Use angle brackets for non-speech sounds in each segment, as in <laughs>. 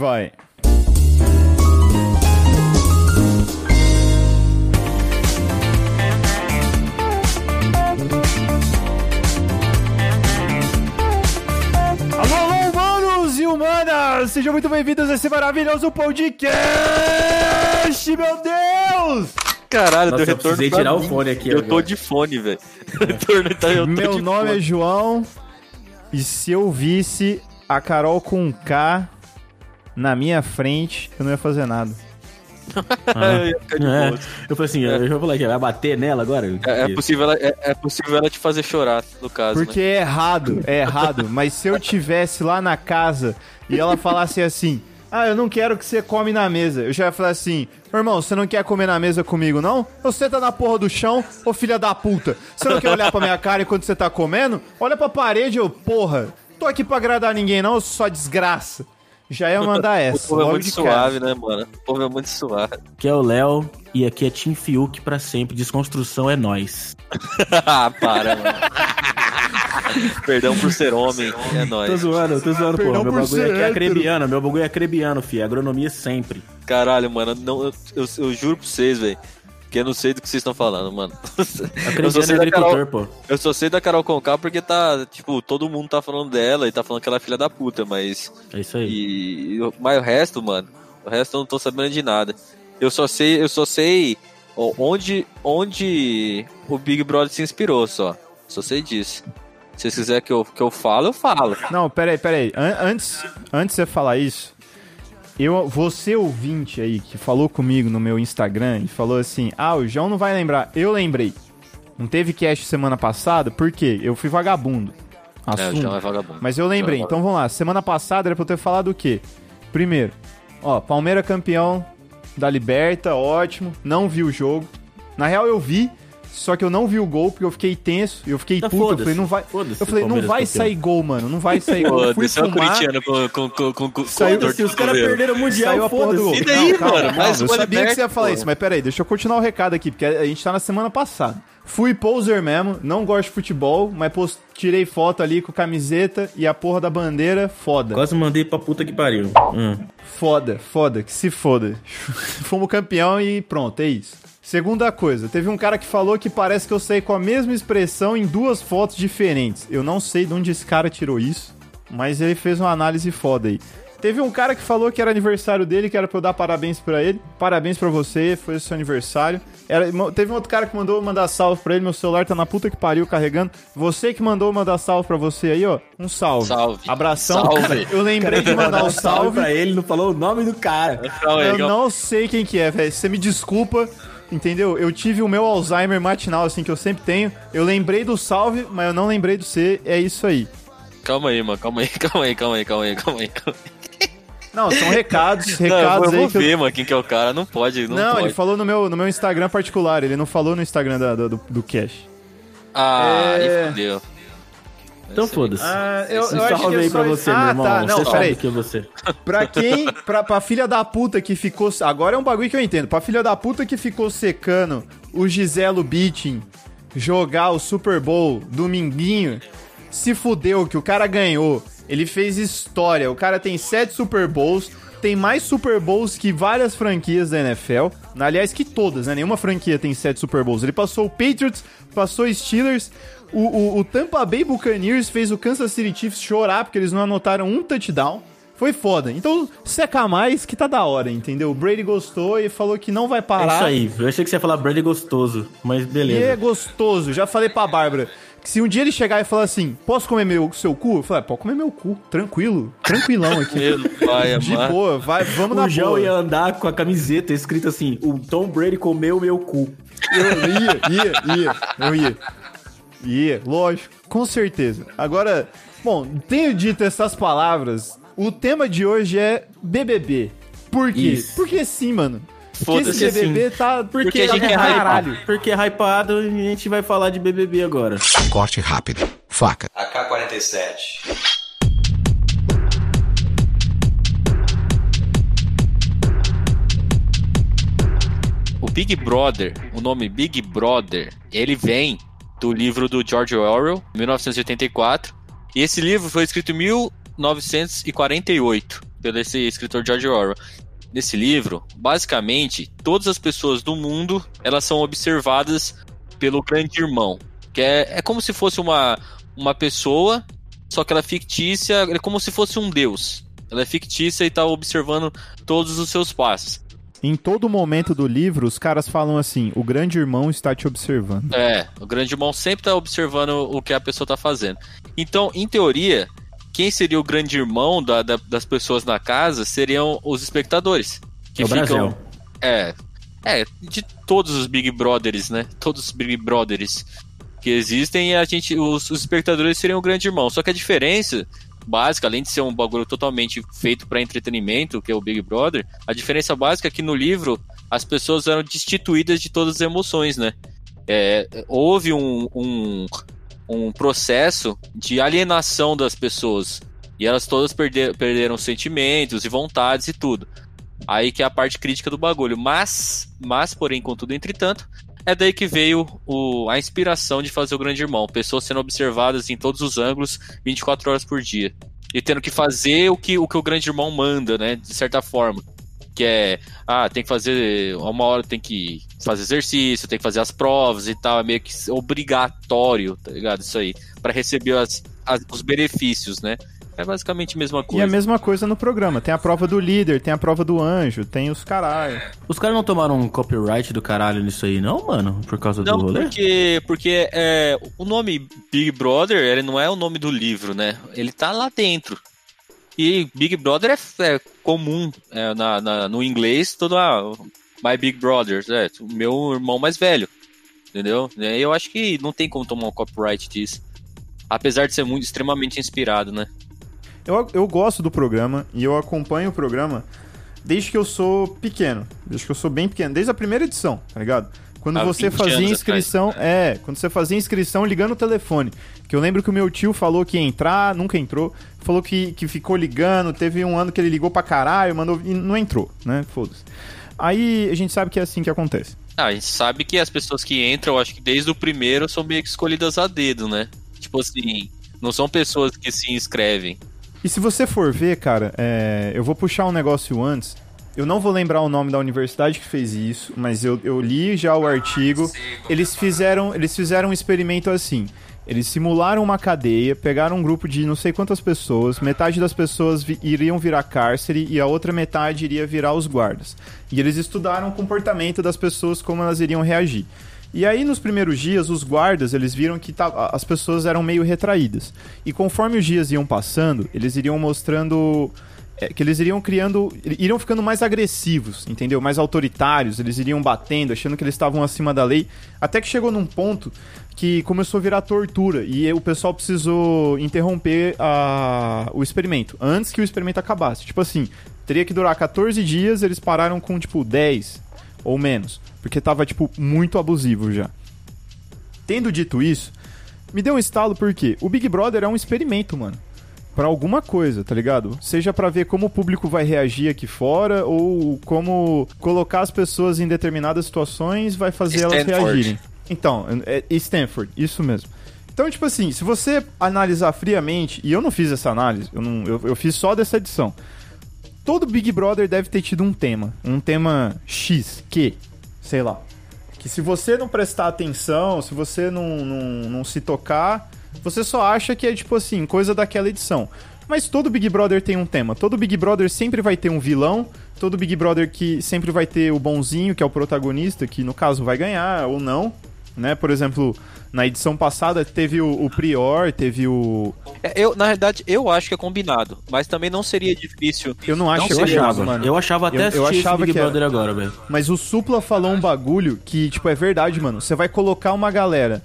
vai. Alô, alô, humanos e humanas! Sejam muito bem-vindos a esse maravilhoso podcast, meu Deus! Caralho, Nossa, deu eu retorno precisei pra tirar o mim. fone aqui Eu agora. tô de fone, velho. <laughs> Retorno tá eu Meu nome é fone. João e se eu visse a Carol com K na minha frente, eu não ia fazer nada. <laughs> Eu ia ficar de É. Eu falei assim, eu vou falar que vai bater nela agora? É, é possível ela, é, é possível ela te fazer chorar, no caso. né? Porque é errado, é errado. Mas se eu tivesse lá na casa e ela falasse assim: Ah, eu não quero que você come na mesa. Eu já ia falar assim: "Ô, Irmão, você não quer comer na mesa comigo, não? Você tá na porra do chão, ô filha da puta. Você não quer olhar pra minha cara enquanto você tá comendo? Olha pra parede, ô porra. Tô aqui pra agradar ninguém, não, só desgraça. Já ia mandar O essa. povo é muito cara. suave, né, mano? O povo é muito suave. Aqui é o Léo e aqui é Team Fiuk pra sempre. Desconstrução é nós. <laughs> ah, para, mano. Perdão por ser homem, é Tô nóis. zoando, tô zoando, Perdão porra. Meu bagulho aqui é acrebiano, meu bagulho é acrebiano, fi. Agronomia sempre. Caralho, mano, não, eu, eu, eu juro pra vocês, velho, que eu não sei do que vocês estão falando, mano. <laughs> Eu só sei da Carol, pô. eu só sei da Carol Conká porque tá, tipo, todo mundo tá falando dela e tá falando que ela é filha da puta, mas É isso aí. E mas o resto, mano, o resto eu não tô sabendo de nada. Eu só sei, eu só sei onde onde o Big Brother se inspirou só. Só sei disso. Se vocês quiserem que eu, que eu falo, eu falo. Não, peraí, peraí. An- antes, antes de você falar isso, eu, você ouvinte aí que falou comigo no meu Instagram e falou assim: Ah, o João não vai lembrar. Eu lembrei. Não teve cast semana passada, por quê? Eu fui vagabundo. É, o. João é vagabundo. Mas eu lembrei. É Então vamos lá. Semana passada era pra eu ter falado o quê? Primeiro, ó, Palmeiras campeão da Liberta, ótimo. Não vi o jogo. Na real eu vi, só que eu não vi o gol porque eu fiquei tenso. Eu fiquei Tá, puto. Eu falei, não vai. Foda-se Eu falei, não vai campeão. sair gol, mano. Não vai sair gol. Eu Pô, fui é fumar. com, com, com, com, com Saiu com de os caras perderam o Mundial, Saiu a porra do gol. foda-se. E daí, Não, calma, mano? calma, Mais eu sabia que você ia falar pô. isso, mas peraí, deixa eu continuar o recado aqui, porque a gente tá na semana passada. Fui poser mesmo, não gosto de futebol, mas post... tirei foto ali com camiseta e a porra da bandeira, foda. Quase mandei pra puta que pariu. Hum. Foda, foda, que se foda. <laughs> Fomos campeão e pronto, é isso. Segunda coisa, teve um cara que falou que parece que eu saí com a mesma expressão em duas fotos diferentes. Eu não sei de onde esse cara tirou isso, mas ele fez uma análise foda aí. Teve um cara que falou que era aniversário dele, que era pra eu dar parabéns pra ele. Parabéns pra você, foi o seu aniversário. Era, teve um outro cara que mandou mandar salve pra ele, meu celular tá na puta que pariu carregando. Você que mandou mandar salve pra você aí, ó, um salve. Salve. Abração. Salve. Eu lembrei de mandar um salve. pra ele, não falou o nome do cara. Eu não sei quem que é, velho. Você me desculpa, entendeu? Eu tive o meu Alzheimer matinal, assim, que eu sempre tenho. Eu lembrei do salve, mas eu não lembrei do C. É isso aí. Calma aí, mano. Calma aí, <laughs> calma aí, calma aí, calma aí, calma aí. Não, são recados, <laughs> Não, recados eu vou aí que eu... ver, mano, quem que é o cara. Não pode, não, Não, pode. ele falou no meu, no meu Instagram particular, ele não falou no Instagram da- do, do, Cash. Ah, É. aí fodeu. Então foda-se. Ah, eu, Um salve aí pra você, ah, meu irmão. tá, não, você sabe peraí. que é você. Pra quem, pra, pra filha da puta que ficou. Agora é um bagulho que eu entendo. Pra filha da puta que ficou secando o Giselo Bittin jogar o Super Bowl dominguinho, se fudeu que o cara ganhou. Ele fez história. O cara tem sete Super Bowls. Tem mais Super Bowls que várias franquias da NFL. Aliás, que todas, né? Nenhuma franquia tem sete Super Bowls. Ele passou o Patriots, passou o Steelers. O, o, o Tampa Bay Buccaneers fez o Kansas City Chiefs chorar porque eles não anotaram um touchdown. Foi foda. Então, seca mais que tá da hora, entendeu? O Brady gostou e falou que não vai É parar. isso aí. Eu achei que você ia falar Brady gostoso, mas E é beleza. gostoso. Já falei pra Bárbara que se um dia ele chegar e falar assim, posso comer meu, seu cu? Eu falei, "Ah, pode comer meu cu. Tranquilo. Tranquilão aqui. Meu pai, De amado. boa. Vai, vamos na O João boa. ia andar com a camiseta escrito assim: o Tom Brady comeu meu cu. Eu ia, ia, ia. Eu ia. Ia, lógico. Com certeza. Agora, bom, tenho dito essas palavras. O tema de hoje é BBB. Por quê? Isso. Porque sim, mano. Porque Foda-se, esse BBB assim. tá... Porque a tá gente é hypado. caralho. Porque é hypado e a gente vai falar de BBB agora. Corte rápido. Faca. AK-47. O Big Brother, o nome Big Brother, ele vem do livro do George Orwell, 1984. E esse livro foi escrito em 1948. pelo esse escritor George Orwell. Nesse livro, basicamente, todas as pessoas do mundo, elas são observadas pelo grande irmão, que é, é como se fosse uma, uma pessoa, só que ela é fictícia, é como se fosse um deus. Ela é fictícia e tá observando todos os seus passos. Em todo momento do livro, os caras falam assim: o grande irmão está te observando. É, o grande irmão sempre tá observando o que a pessoa tá fazendo. Então, em teoria, quem seria o grande irmão da- da- das pessoas na casa seriam os espectadores. Que É o Brasil. É. É, de todos os Big Brothers, né? Todos os Big Brothers que existem, a gente, os, os espectadores seriam o grande irmão. Só que a diferença básica, além de ser um bagulho totalmente feito para entretenimento, que é o Big Brother, a diferença básica é que no livro as pessoas eram destituídas de todas as emoções, né? É, houve um, um, um processo de alienação das pessoas. E elas todas perder, perderam sentimentos e vontades e tudo. Aí que é a parte crítica do bagulho. Mas, mas porém, contudo, entretanto, é daí que veio o, a inspiração de fazer o Grande Irmão. Pessoas sendo observadas em todos os ângulos 24 horas por dia. E tendo que fazer o que o, que o Grande Irmão manda, né? De certa forma. Que é, ah, tem que fazer. Uma hora tem que fazer exercício, tem que fazer as provas e tal. É meio que obrigatório, tá ligado? Isso aí. Pra receber as, as- os benefícios, né? É basicamente a mesma E coisa. a mesma coisa no programa. Tem a prova do líder, tem a prova do anjo, tem os caralho. Os caras não tomaram um copyright do caralho nisso aí, não, mano? Por causa Não, do rolê? porque, porque é, o nome Big Brother, ele não é o nome do livro, né? Ele tá lá dentro. E Big Brother é, é comum é, na, na- no inglês, todo ah, My Big Brother, é, meu irmão mais velho. Entendeu? Eu acho que não tem como tomar um copyright disso. Apesar de ser muito extremamente inspirado, né? Eu, eu gosto do programa e eu acompanho o programa desde que eu sou pequeno. Desde que eu sou bem pequeno. Desde a primeira edição, tá ligado? Quando você 20 fazia inscrição. É, quando você fazia inscrição ligando o telefone. Que eu lembro que o meu tio falou que ia entrar, nunca entrou. Falou que, que ficou ligando. Teve um ano que ele ligou pra caralho, mandou. E não entrou, né? Foda-se. Aí a gente sabe que é assim que acontece. Ah, a gente sabe que as pessoas que entram, acho que desde o primeiro são meio que escolhidas a dedo, né? Tipo assim, não são pessoas que se inscrevem. E se você for ver, cara, é, eu vou puxar um negócio antes. Eu não vou lembrar o nome da universidade que fez isso, mas eu, eu li já o artigo. Eles fizeram, eles fizeram um experimento assim. Eles simularam uma cadeia, pegaram um grupo de não sei quantas pessoas, metade das pessoas vi- iriam virar cárcere e a outra metade iria virar os guardas. E eles estudaram o comportamento das pessoas, como elas iriam reagir. E aí, nos primeiros dias, os guardas, eles viram que as pessoas eram meio retraídas. E conforme os dias iam passando, eles iriam mostrando é, que eles iriam criando, iriam ficando mais agressivos, entendeu? Mais autoritários, eles iriam batendo, achando que eles estavam acima da lei, até que chegou num ponto que começou a virar tortura e o pessoal precisou interromper a- o experimento antes que o experimento acabasse. Tipo assim, teria que durar 14 dias, eles pararam com tipo 10 ou menos, porque tava tipo muito abusivo já. Tendo dito isso, me deu um estalo porque o Big Brother é um experimento, mano. Pra alguma coisa, tá ligado? Seja pra ver como o público vai reagir aqui fora ou como colocar as pessoas em determinadas situações vai fazer elas Stanford. reagirem. Então, é é Stanford, isso mesmo. Então, tipo assim, se você analisar friamente, e eu não fiz essa análise, eu, não, eu, eu fiz só dessa edição. Todo Big Brother deve ter tido um tema. Um tema X, que, sei lá. Que se você não prestar atenção, se você não, não, não se tocar, você só acha que é tipo assim, coisa daquela edição. Mas todo Big Brother tem um tema. Todo Big Brother sempre vai ter um vilão. Todo Big Brother que sempre vai ter o bonzinho, que é o protagonista, que no caso vai ganhar ou não. Né? Por exemplo, na edição passada teve o, o Prior, teve o. É, Eu, na realidade, eu acho que é combinado, mas também não seria difícil. Eu não acho Não que Eu achava, mano. eu achava até Eu- eu achava Big que era. Brother agora, velho. Mas o Supla falou um bagulho que, tipo, é verdade, mano. Você vai colocar uma galera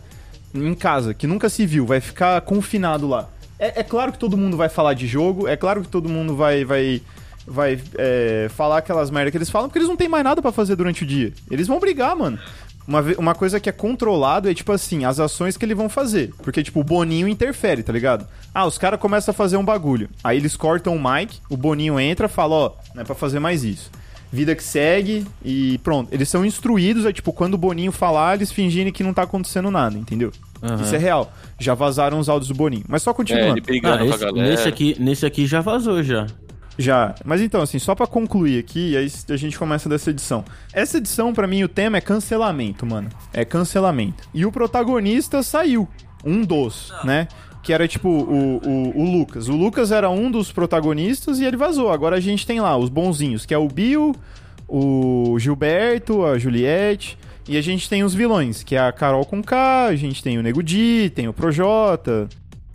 em casa que nunca se viu, vai ficar confinado lá. É, é claro que todo mundo vai falar de jogo, é claro que todo mundo vai vai vai é, falar aquelas merda que eles falam, porque eles não tem mais nada pra fazer durante o dia. Eles vão brigar, mano. Uma, uma coisa que é controlado é, tipo assim, as ações que eles vão fazer. Porque, tipo, o Boninho interfere, tá ligado? Ah, os caras começam a fazer um bagulho. Aí eles cortam o mic, o Boninho entra fala, ó, não é pra fazer mais isso vida que segue e pronto. Eles são instruídos, é tipo, quando o Boninho falar, eles fingirem que não tá acontecendo nada, entendeu? Aham. Isso é real. Já vazaram os áudios do Boninho. Mas só É, continuando. ele brigando Ah, com a esse, galera. nesse, aqui, nesse aqui já vazou já. Já. Mas então, assim, só pra concluir aqui, aí a gente começa dessa edição. Essa edição, pra mim, o tema é cancelamento, mano. É cancelamento. E o protagonista saiu. Um dos, né? Que era tipo o, o, o Lucas. O Lucas era um dos protagonistas e ele vazou. Agora a gente tem lá os bonzinhos, que é o Bill, o Gilberto, a Juliette. E a gente tem os vilões, que é a Carol com K, a gente tem o Nego Di, tem o Projota.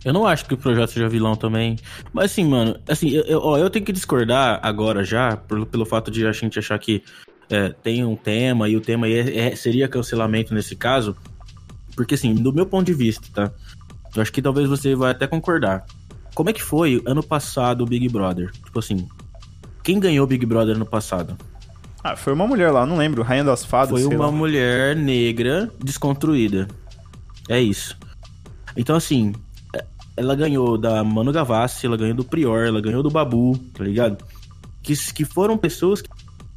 Eu não acho que o projeto seja vilão também. Mas assim, mano, assim, eu, eu, ó, eu tenho que discordar agora já, pelo, pelo fato de a gente achar que é, tem um tema e o tema é, é, seria cancelamento nesse caso. Porque assim, do meu ponto de vista, tá? Eu acho que talvez você vai até concordar. Como é que foi ano passado o Big Brother? Tipo assim, quem ganhou o Big Brother ano passado? Ah, foi uma mulher lá, não lembro, Rainha das Fadas. Foi uma lá. mulher negra desconstruída. É isso. Então, assim, ela ganhou da Manu Gavassi, ela ganhou do Prior, ela ganhou do Babu, tá ligado? Que, que foram pessoas que,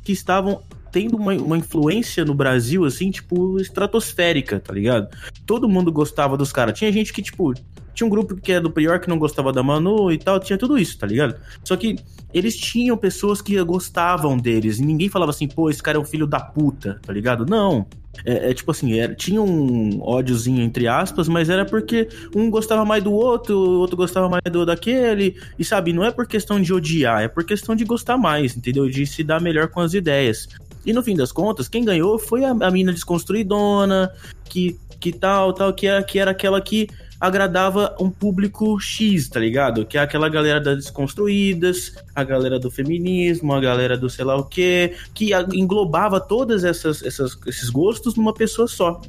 que estavam tendo uma, uma influência no Brasil, assim, tipo, estratosférica, tá ligado? Todo mundo gostava dos caras. Tinha gente que, tipo, tinha um grupo que era do Prior que não gostava da Manu e tal, tinha tudo isso, tá ligado? Só que eles tinham pessoas que gostavam deles, e ninguém falava assim, pô, esse cara é um filho da puta, tá ligado? Não. É, é tipo assim, era- tinha um ódiozinho entre aspas, mas era porque um gostava mais do outro, o outro gostava mais do daquele, e sabe, não é por questão de odiar, é por questão de gostar mais, entendeu? De se dar melhor com as ideias. E no fim das contas, quem ganhou foi a, a mina desconstruidona, que, que tal, tal, que era, que era aquela que agradava um público X, tá ligado? Que é aquela galera das desconstruídas, a galera do feminismo, a galera do sei lá o quê, que englobava todas essas, essas esses gostos numa pessoa só.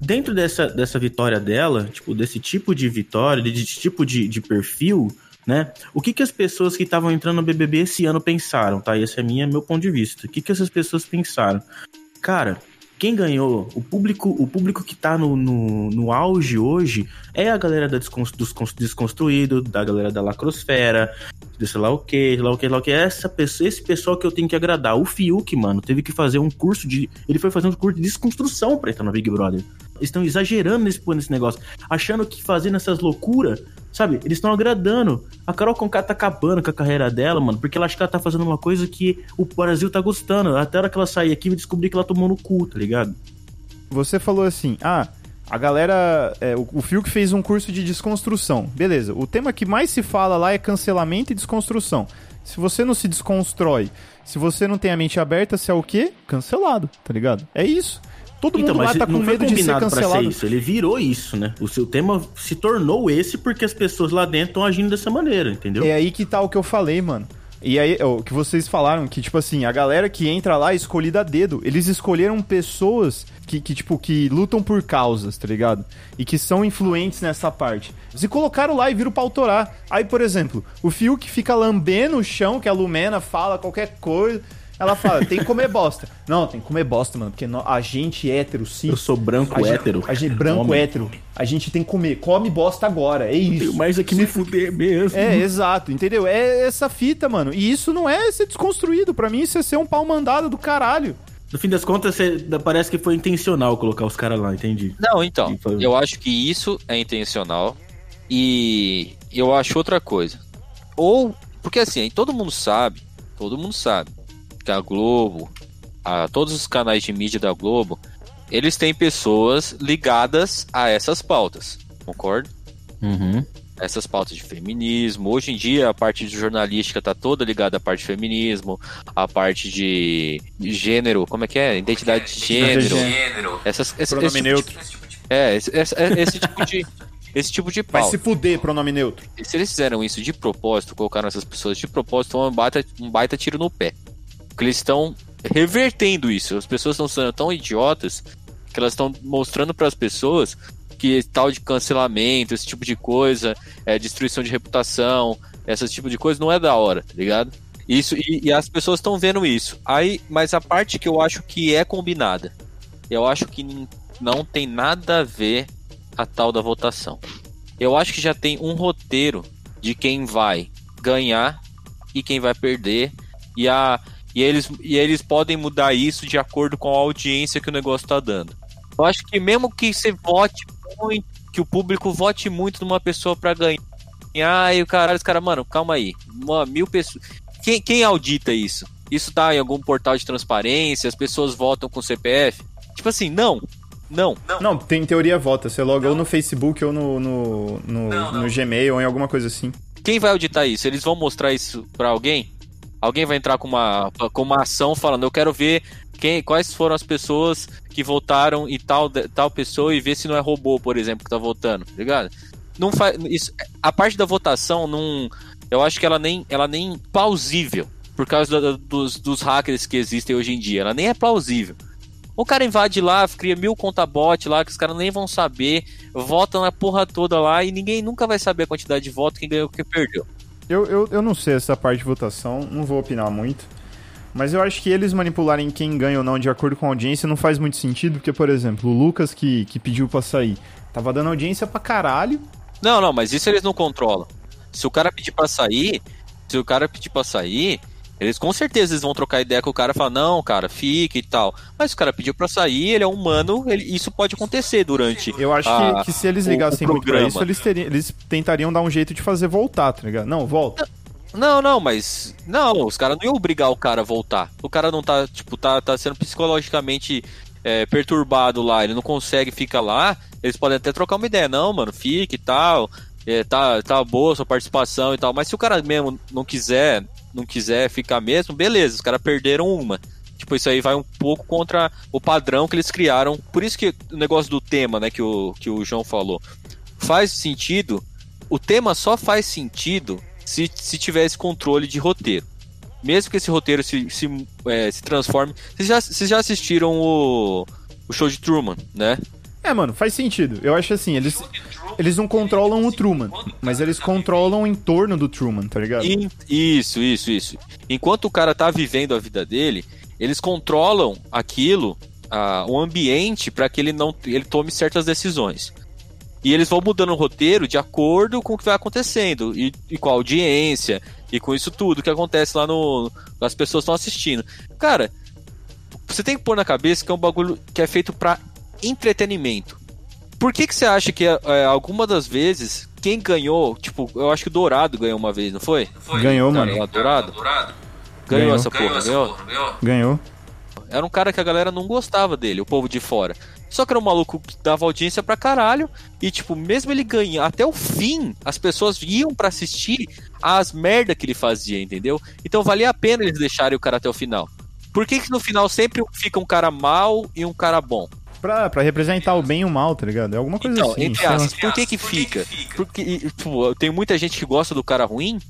Dentro dessa, dessa vitória dela, tipo, desse tipo de vitória, desse tipo de, de perfil, né? O que, que as pessoas que estavam entrando no BBB esse ano pensaram, tá? Esse é minha, meu ponto de vista. O que, que essas pessoas pensaram? Cara, quem ganhou, o público, o público que tá no, no, no auge hoje é a galera da descon, dos cons- desconstruído, da galera da lacrosfera, de sei lá o que, lá o que, lá o que. Essa pessoa, esse pessoal que eu tenho que agradar. O Fiuk, mano, teve que fazer um curso de. Ele foi fazer um curso de desconstrução pra entrar no Big Brother. Estão exagerando nesse, nesse negócio, achando que fazendo essas loucuras, sabe? Eles estão agradando. A Carol Conká tá acabando com a carreira dela, mano, porque ela acha que ela tá fazendo uma coisa que o Brasil tá gostando. Até a hora que ela sair aqui, eu descobri que ela tomou no cu, tá ligado? Você falou assim, ah, a galera. é, o, o fez um curso de desconstrução. Beleza, o tema que mais se fala lá é cancelamento e desconstrução. Se você não se desconstrói, se você não tem a mente aberta, você é o quê? Cancelado, tá ligado? É isso. Todo mundo lá tá com medo de ser cancelado. isso. Ele virou isso, né? O seu tema se tornou esse porque as pessoas lá dentro estão agindo dessa maneira, entendeu? É aí que tá o que eu falei, mano. E aí, o que vocês falaram, que, tipo assim, a galera que entra lá é escolhida a dedo. Eles escolheram pessoas que, que, tipo, que lutam por causas, tá ligado? E que são influentes nessa parte. Se colocaram lá e viram pra autorar. Aí, por exemplo, o Fiuk fica lambendo o chão, que a Lumena fala qualquer coisa. Ela fala, tem que comer bosta. Não, tem que comer bosta, mano, porque a gente hétero, sim. Eu sou branco a gente- hétero. A gente branco Homem. hétero. A gente tem que comer. Come bosta agora, é isso. Tenho mais aqui me fuder mesmo. É, exato, entendeu? É essa fita, mano. E isso não é ser desconstruído. Pra mim, isso é ser um pau mandado do caralho. No fim das contas, parece que foi intencional colocar os caras lá, entendi. Não, então, foi- eu acho que isso é intencional e eu acho outra coisa. Ou, porque assim, todo mundo sabe, todo mundo sabe que a Globo, a todos os canais de mídia da Globo, eles têm pessoas ligadas a essas pautas, concorda? Uhum. essas pautas de feminismo. Hoje em dia a parte de jornalística tá toda ligada à parte de feminismo, a parte de de gênero, como é que é? Identidade de gênero. Gênero. Essas, esse, Pronome esse, neutro. é, esse, esse- esse tipo de esse tipo de Vai pauta. se fuder, pronome neutro. E se eles fizeram isso de propósito, colocaram essas pessoas de propósito, foi um baita, um baita tiro no pé. Porque eles estão revertendo isso. As pessoas estão sendo tão idiotas que elas estão mostrando para as pessoas que tal de cancelamento, esse tipo de coisa, é, destruição de reputação, esse tipo de coisa não é da hora, tá ligado? Isso, e, e as pessoas estão vendo isso. Aí, mas a parte que eu acho que é combinada, eu acho que não tem nada a ver a tal da votação. Eu acho que já tem um roteiro de quem vai ganhar e quem vai perder. E, a, e, eles, e eles podem mudar isso de acordo com a audiência que o negócio tá dando. Eu acho que mesmo que você vote muito, que o público vote muito numa pessoa pra ganhar. E o caralho, os caras, mano, calma aí. Uma, mil pessoas. quem, quem audita isso? Isso tá em algum portal de transparência? As pessoas votam com CPF? Tipo assim, não. Não. Não, tem teoria vota. Você loga ou no Facebook ou no, no, no, no Gmail ou em alguma coisa assim. Quem vai auditar isso? Eles vão mostrar isso pra alguém? Alguém vai entrar com uma, com uma ação falando, eu quero ver quem, quais foram as pessoas que votaram e tal, tal pessoa e ver se não é robô, por exemplo, que tá votando, tá ligado? Não faz, isso, a parte da votação, não, eu acho que ela nem, ela nem plausível, por causa dos, dos hackers que existem hoje em dia, ela nem é plausível. O cara invade lá, cria mil conta bot lá, que os caras nem vão saber, vota na porra toda lá e ninguém nunca vai saber a quantidade de votos, quem ganhou, quem perdeu. Eu, eu, eu não sei essa parte de votação, não vou opinar muito. Mas eu acho que eles manipularem quem ganha ou não de acordo com a audiência não faz muito sentido, porque, por exemplo, o Lucas que, que pediu pra sair tava dando audiência pra caralho. Não, não, mas isso eles não controlam. Se o cara pedir pra sair, se o cara pedir pra sair, eles com certeza eles vão trocar ideia com o cara e falar, não, cara, fica e tal. Mas o cara pediu pra sair, ele é humano, ele- isso pode acontecer durante. Eu acho a- que, que se eles o- ligassem o muito pra isso, eles, teriam, eles tentariam dar um jeito de fazer voltar, tá ligado? Não, volta. Não, não, mas. Não, os caras não iam obrigar o cara a voltar. O cara não tá, tipo, tá, tá sendo psicologicamente é, perturbado lá, ele não consegue ficar lá. Eles podem até trocar uma ideia, não, mano, fique e tal. é, tá, tá boa a sua participação e tal. Mas se o cara mesmo não quiser, não quiser ficar mesmo, beleza, os caras perderam uma. Tipo, isso aí vai um pouco contra o padrão que eles criaram. Por isso que o negócio do tema, né, que o, que o João falou, faz sentido. O tema só faz sentido se, se tiver esse controle de roteiro. Mesmo que esse roteiro se, se, é, se transforme. Vocês já, vocês já assistiram o, o show de Truman, né? É, mano, faz sentido. Eu acho assim, eles, eles não controlam o Truman, mas eles controlam o entorno do Truman, tá ligado? Isso, isso, isso. Enquanto o cara tá vivendo a vida dele, eles controlam aquilo, ah, o ambiente, para que ele não ele tome certas decisões. E eles vão mudando o roteiro de acordo com o que vai acontecendo, e, e com a audiência, e com isso tudo que acontece lá no. As pessoas estão assistindo. Cara, você tem que pôr na cabeça que é um bagulho que é feito pra entretenimento. Por que, que você acha que é, alguma das vezes quem ganhou, tipo, eu acho que o Dourado ganhou uma vez, não foi? Ganhou, Cara, mano. lá, Dourado? Ganhou, Ganhou. essa porra, ganhou? Ganhou. Era um cara que a galera não gostava dele, o povo de fora. Só que era um maluco que dava audiência pra caralho. E, tipo, mesmo ele ganhando até o fim, as pessoas iam pra assistir as merda que ele fazia, entendeu? Então valia a pena eles deixarem o cara até o final. Por que, que no final sempre fica um cara mal e um cara bom? Pra, pra representar o bem e o mal, tá ligado? É alguma coisa Então, assim. entre aspas, por que que fica? Porque, e, tipo, tem muita gente que gosta do cara ruim.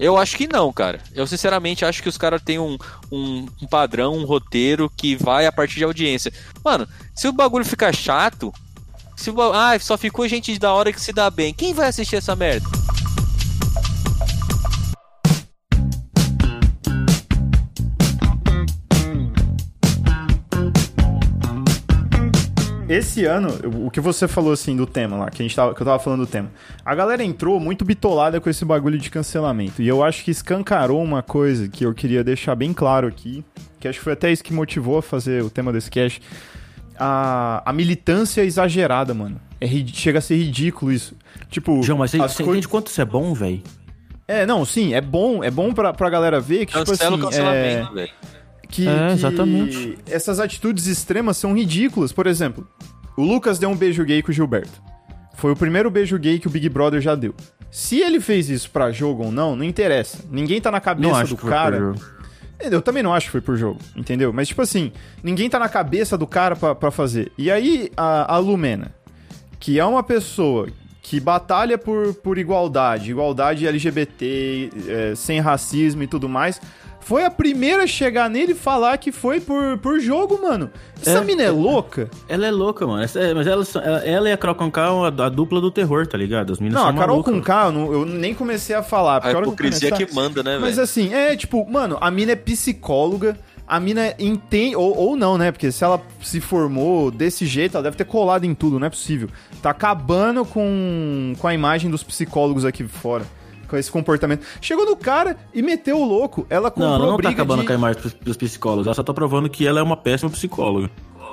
Eu acho que não, cara. Eu sinceramente acho que os caras têm um, um, um padrão, um roteiro que vai a partir de audiência. Mano, se o bagulho ficar chato, se o ah, só ficou gente da hora que se dá bem, quem vai assistir essa merda? Esse ano, o que você falou assim do tema lá, que, a gente tava, que eu tava falando do tema. A galera entrou muito bitolada com esse bagulho de cancelamento. E eu acho que escancarou uma coisa que eu queria deixar bem claro aqui, que acho que foi até isso que motivou a fazer o tema desse cast. A, a militância exagerada, mano. É, chega a ser ridículo isso. Tipo, João, mas você, você entende quanto isso é bom, velho? É, não, sim, é bom, é bom pra, pra galera ver que, tipo Cancela assim, o é, cancelamento, velho. Que, É, que exatamente. essas atitudes extremas são ridículas. Por exemplo, o Lucas deu um beijo gay com o Gilberto. Foi o primeiro beijo gay que o Big Brother já deu. Se ele fez isso pra jogo ou não, não interessa. Ninguém tá na cabeça do cara. jogo. Eu também não acho que foi por jogo, entendeu? Mas, tipo assim, ninguém tá na cabeça do cara pra, pra fazer. E aí, a, a Lumena, que é uma pessoa que batalha por, por igualdade, igualdade LGBT, é, sem racismo e tudo mais, foi a primeira a chegar nele e falar que foi por, por jogo, mano. Essa É, mina é louca? Ela é louca, mano. Essa- é, mas ela, ela, ela e a Carol Conká a, a dupla do terror, tá ligado? As meninas Não, a são Carol K, eu, não- eu nem comecei a falar. A que hipocrisia começar- que manda, né, Mas velho? assim, é tipo, mano, a mina é psicóloga, a mina entende, ou, ou não, né? Porque se ela se formou desse jeito, ela deve ter colado em tudo, não é possível. Tá acabando com, com a imagem dos psicólogos aqui fora. Com esse comportamento. Chegou no cara e meteu o louco. Ela comprou Não, ela não tá acabando de... com a imagem dos, dos psicólogos. Ela só tá provando que ela é uma péssima psicóloga.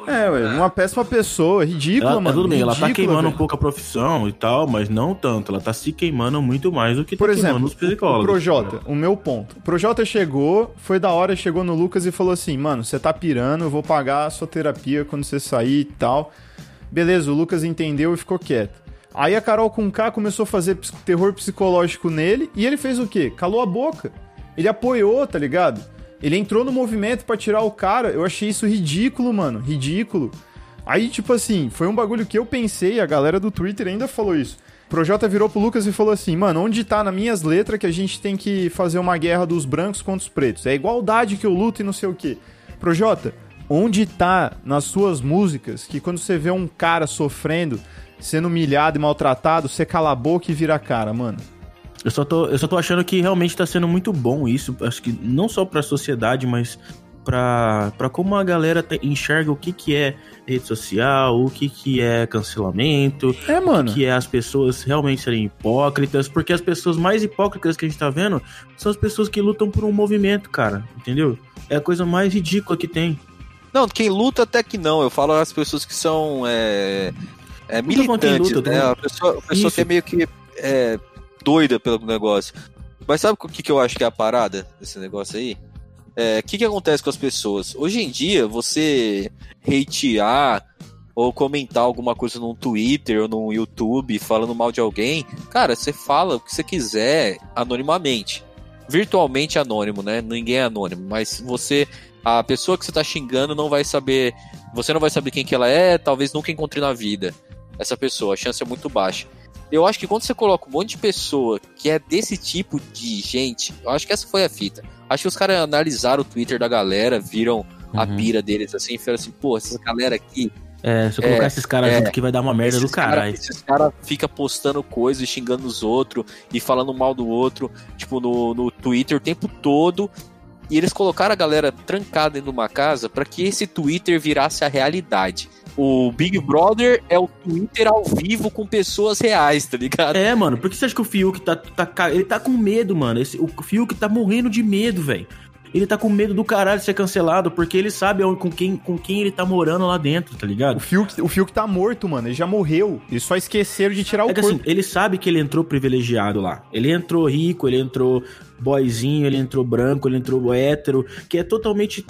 É, ué, uma péssima pessoa, ridícula, Ela, mano. tudo bem, ela tá ridícula, queimando velho. um pouco a profissão e tal, mas não tanto. Ela tá se queimando muito mais do que Por tá exemplo, os o psicólogos. Projota, o meu ponto. O Projota chegou, foi da hora, chegou no Lucas e falou assim: Mano, você tá pirando, eu vou pagar a sua terapia quando você sair e tal. Beleza, o Lucas entendeu e ficou quieto. Aí a Carol com K começou a fazer terror psicológico nele e ele fez o quê? Calou a boca. Ele apoiou, tá ligado? Ele entrou no movimento pra tirar o cara. Eu achei isso ridículo, mano. Ridículo. Aí, tipo assim, foi um bagulho que eu pensei, a galera do Twitter ainda falou isso. O Projota virou pro Lucas e falou assim: Mano, onde tá nas minhas letras que a gente tem que fazer uma guerra dos brancos contra os pretos? É igualdade que eu luto e não sei o quê. Projota, onde tá nas suas músicas que quando você vê um cara sofrendo, sendo humilhado e maltratado, você cala a boca e vira a cara, mano? Eu só, tô, eu só tô achando que realmente tá sendo muito bom isso. Acho que não só pra sociedade, mas pra, pra como a galera te- enxerga o que, que é rede social, o que, que é cancelamento, É, mano. que é as pessoas realmente serem hipócritas, porque as pessoas mais hipócritas que a gente tá vendo são as pessoas que lutam por um movimento, cara, entendeu? É a coisa mais ridícula que tem. Não, quem luta até que não. Eu falo as pessoas que são é, é, militantes, luta, né? A pessoa, a pessoa que é meio que é, doida pelo negócio. Mas sabe o que, que eu acho que é a parada desse negócio aí? É, O que, que acontece com as pessoas? Hoje em dia, você hatear ou comentar alguma coisa num Twitter ou num YouTube falando mal de alguém, cara, você fala o que você quiser anonimamente. Virtualmente anônimo, né? Ninguém é anônimo, mas você a pessoa que você tá xingando não vai saber, você não vai saber quem que ela é, talvez nunca encontre na vida essa pessoa, a chance é muito baixa. Eu acho que quando você coloca um monte de pessoa que é desse tipo de gente, eu acho que essa foi a fita. Acho que os caras analisaram o Twitter da galera, viram a Uhum. pira deles assim, e falaram assim, pô, essa galera aqui É, se eu colocar É, esses caras é. junto que vai dar uma merda do esses cara- caralho. Esses caras ficam postando coisas, xingando os outros e falando mal do outro, tipo, no, no Twitter o tempo todo. E eles colocaram a galera trancada dentro de uma casa para que esse Twitter virasse a realidade. O Big Brother é o Twitter ao vivo com pessoas reais, tá ligado? É, mano, por que você acha que o Fiuk tá, tá. Ele tá com medo, mano. Esse, o Fiuk tá morrendo de medo, velho. Ele tá com medo do caralho de ser cancelado, porque ele sabe com quem, com quem ele tá morando lá dentro, tá O ligado? Fiuk, o Fiuk tá morto, mano. Ele já morreu. Eles só esqueceram de tirar o É que corpo. assim, ele sabe que ele entrou privilegiado lá. Ele entrou rico, ele entrou boyzinho, ele entrou branco, ele entrou hétero, que é totalmente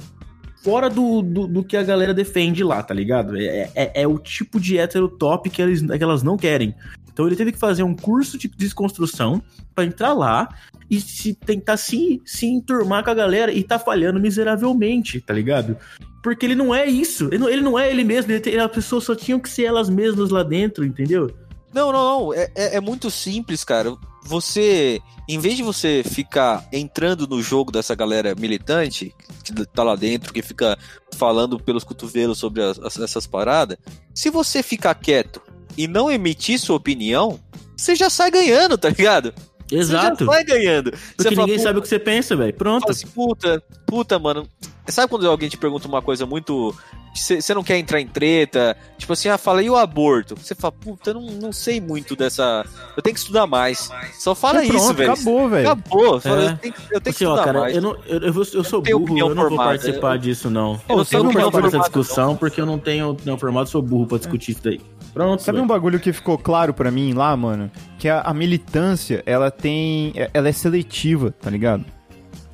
fora do, do, do que a galera defende lá, tá ligado? É, é, é o tipo de hétero top que, eles, que elas não querem. Então ele teve que fazer um curso de desconstrução pra entrar lá e se tentar se, se enturmar com a galera e tá falhando miseravelmente, tá ligado? Porque ele não é isso. Ele não, ele não é ele mesmo. Ele as pessoas só tinham que ser elas mesmas lá dentro, entendeu? Não, não, não. É, é, é muito simples, cara. Você, em vez de você ficar entrando no jogo dessa galera militante, que tá lá dentro, que fica falando pelos cotovelos sobre as- as- essas paradas, se você ficar quieto e não emitir sua opinião, você já sai ganhando, tá ligado? Exato. Você já sai ganhando. Porque você fala, ninguém "Puta, sabe o que você pensa, velho. Pronto. fala assim, puta, puta, mano. Sabe quando alguém te pergunta uma coisa muito. Você não quer entrar em treta? Tipo assim, ah, fala, e o aborto? Você fala, puta, eu não, não sei muito dessa. Eu tenho que estudar mais. Só fala E pronto, isso, velho. Acabou, velho. Acabou. Fala, É. eu tenho, que- eu tenho que Assim, ó, estudar cara, mais. eu, não, eu, eu, vou- eu sou burro, eu não vou formada, participar eu- disso, não. eu Eu não tenho não opinião participo dessa discussão porque eu não tenho opinião formada, sou burro pra discutir isso daí. Pronto, Sabe um bagulho que ficou claro pra mim lá, mano? Que a, a militância, ela tem. Ela é seletiva, tá ligado?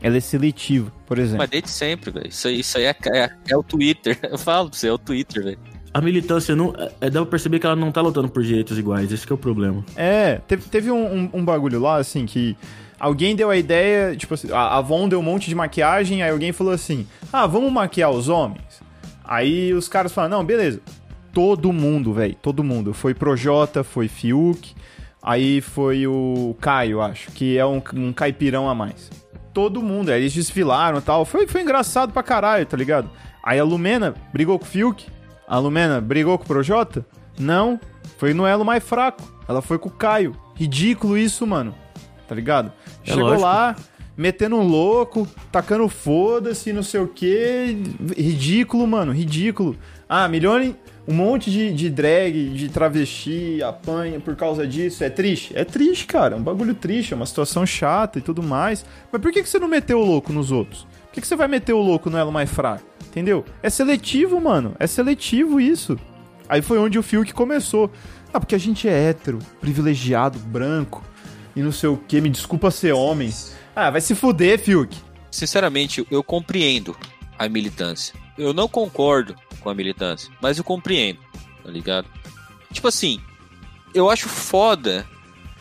Ela é seletiva, por exemplo. Mas desde sempre, velho. Isso, aí- isso aí é, é, é o Twitter. <laughs> Eu falo pra você, é o Twitter, velho. A militância, não, é, dá pra perceber que ela não tá lutando por direitos iguais, esse que é o problema. É, teve, teve um, um- um bagulho lá, assim, que alguém deu a ideia, tipo assim, a a Avon deu um monte de maquiagem, aí alguém falou assim, ah, vamos maquiar os homens? Aí os caras falaram, não, beleza. Todo mundo, velho, todo mundo. Foi Projota, foi Fiuk, aí foi o Caio, acho, que é um, um caipirão a mais. Todo mundo, aí eles desfilaram e tal. Foi, foi engraçado pra caralho, tá ligado? Aí a Lumena brigou com o Fiuk, a Lumena brigou com o Projota? Não, foi no elo mais fraco. Ela foi com o Caio. Ridículo isso, mano. Tá ligado? É Chegou lógico. lá, metendo um louco, tacando foda-se, não sei o quê. Ridículo, mano, ridículo. Ah, milhões, um monte de, de drag, de travesti, apanha por causa disso. É triste? É triste, cara. É um bagulho triste, é uma situação chata e tudo mais. Mas por que, que você não meteu o louco nos outros? Por que, que você vai meter o louco no elo mais fraco? Entendeu? É seletivo, mano. É seletivo isso. Aí foi onde o Fiuk começou. Ah, porque a gente é hétero, privilegiado, branco e não sei o que. Me desculpa ser homem. Ah, vai se fuder, Fiuk. Sinceramente, eu compreendo a militância. Eu não concordo com a militância, mas eu compreendo, tá ligado? Tipo assim, eu acho foda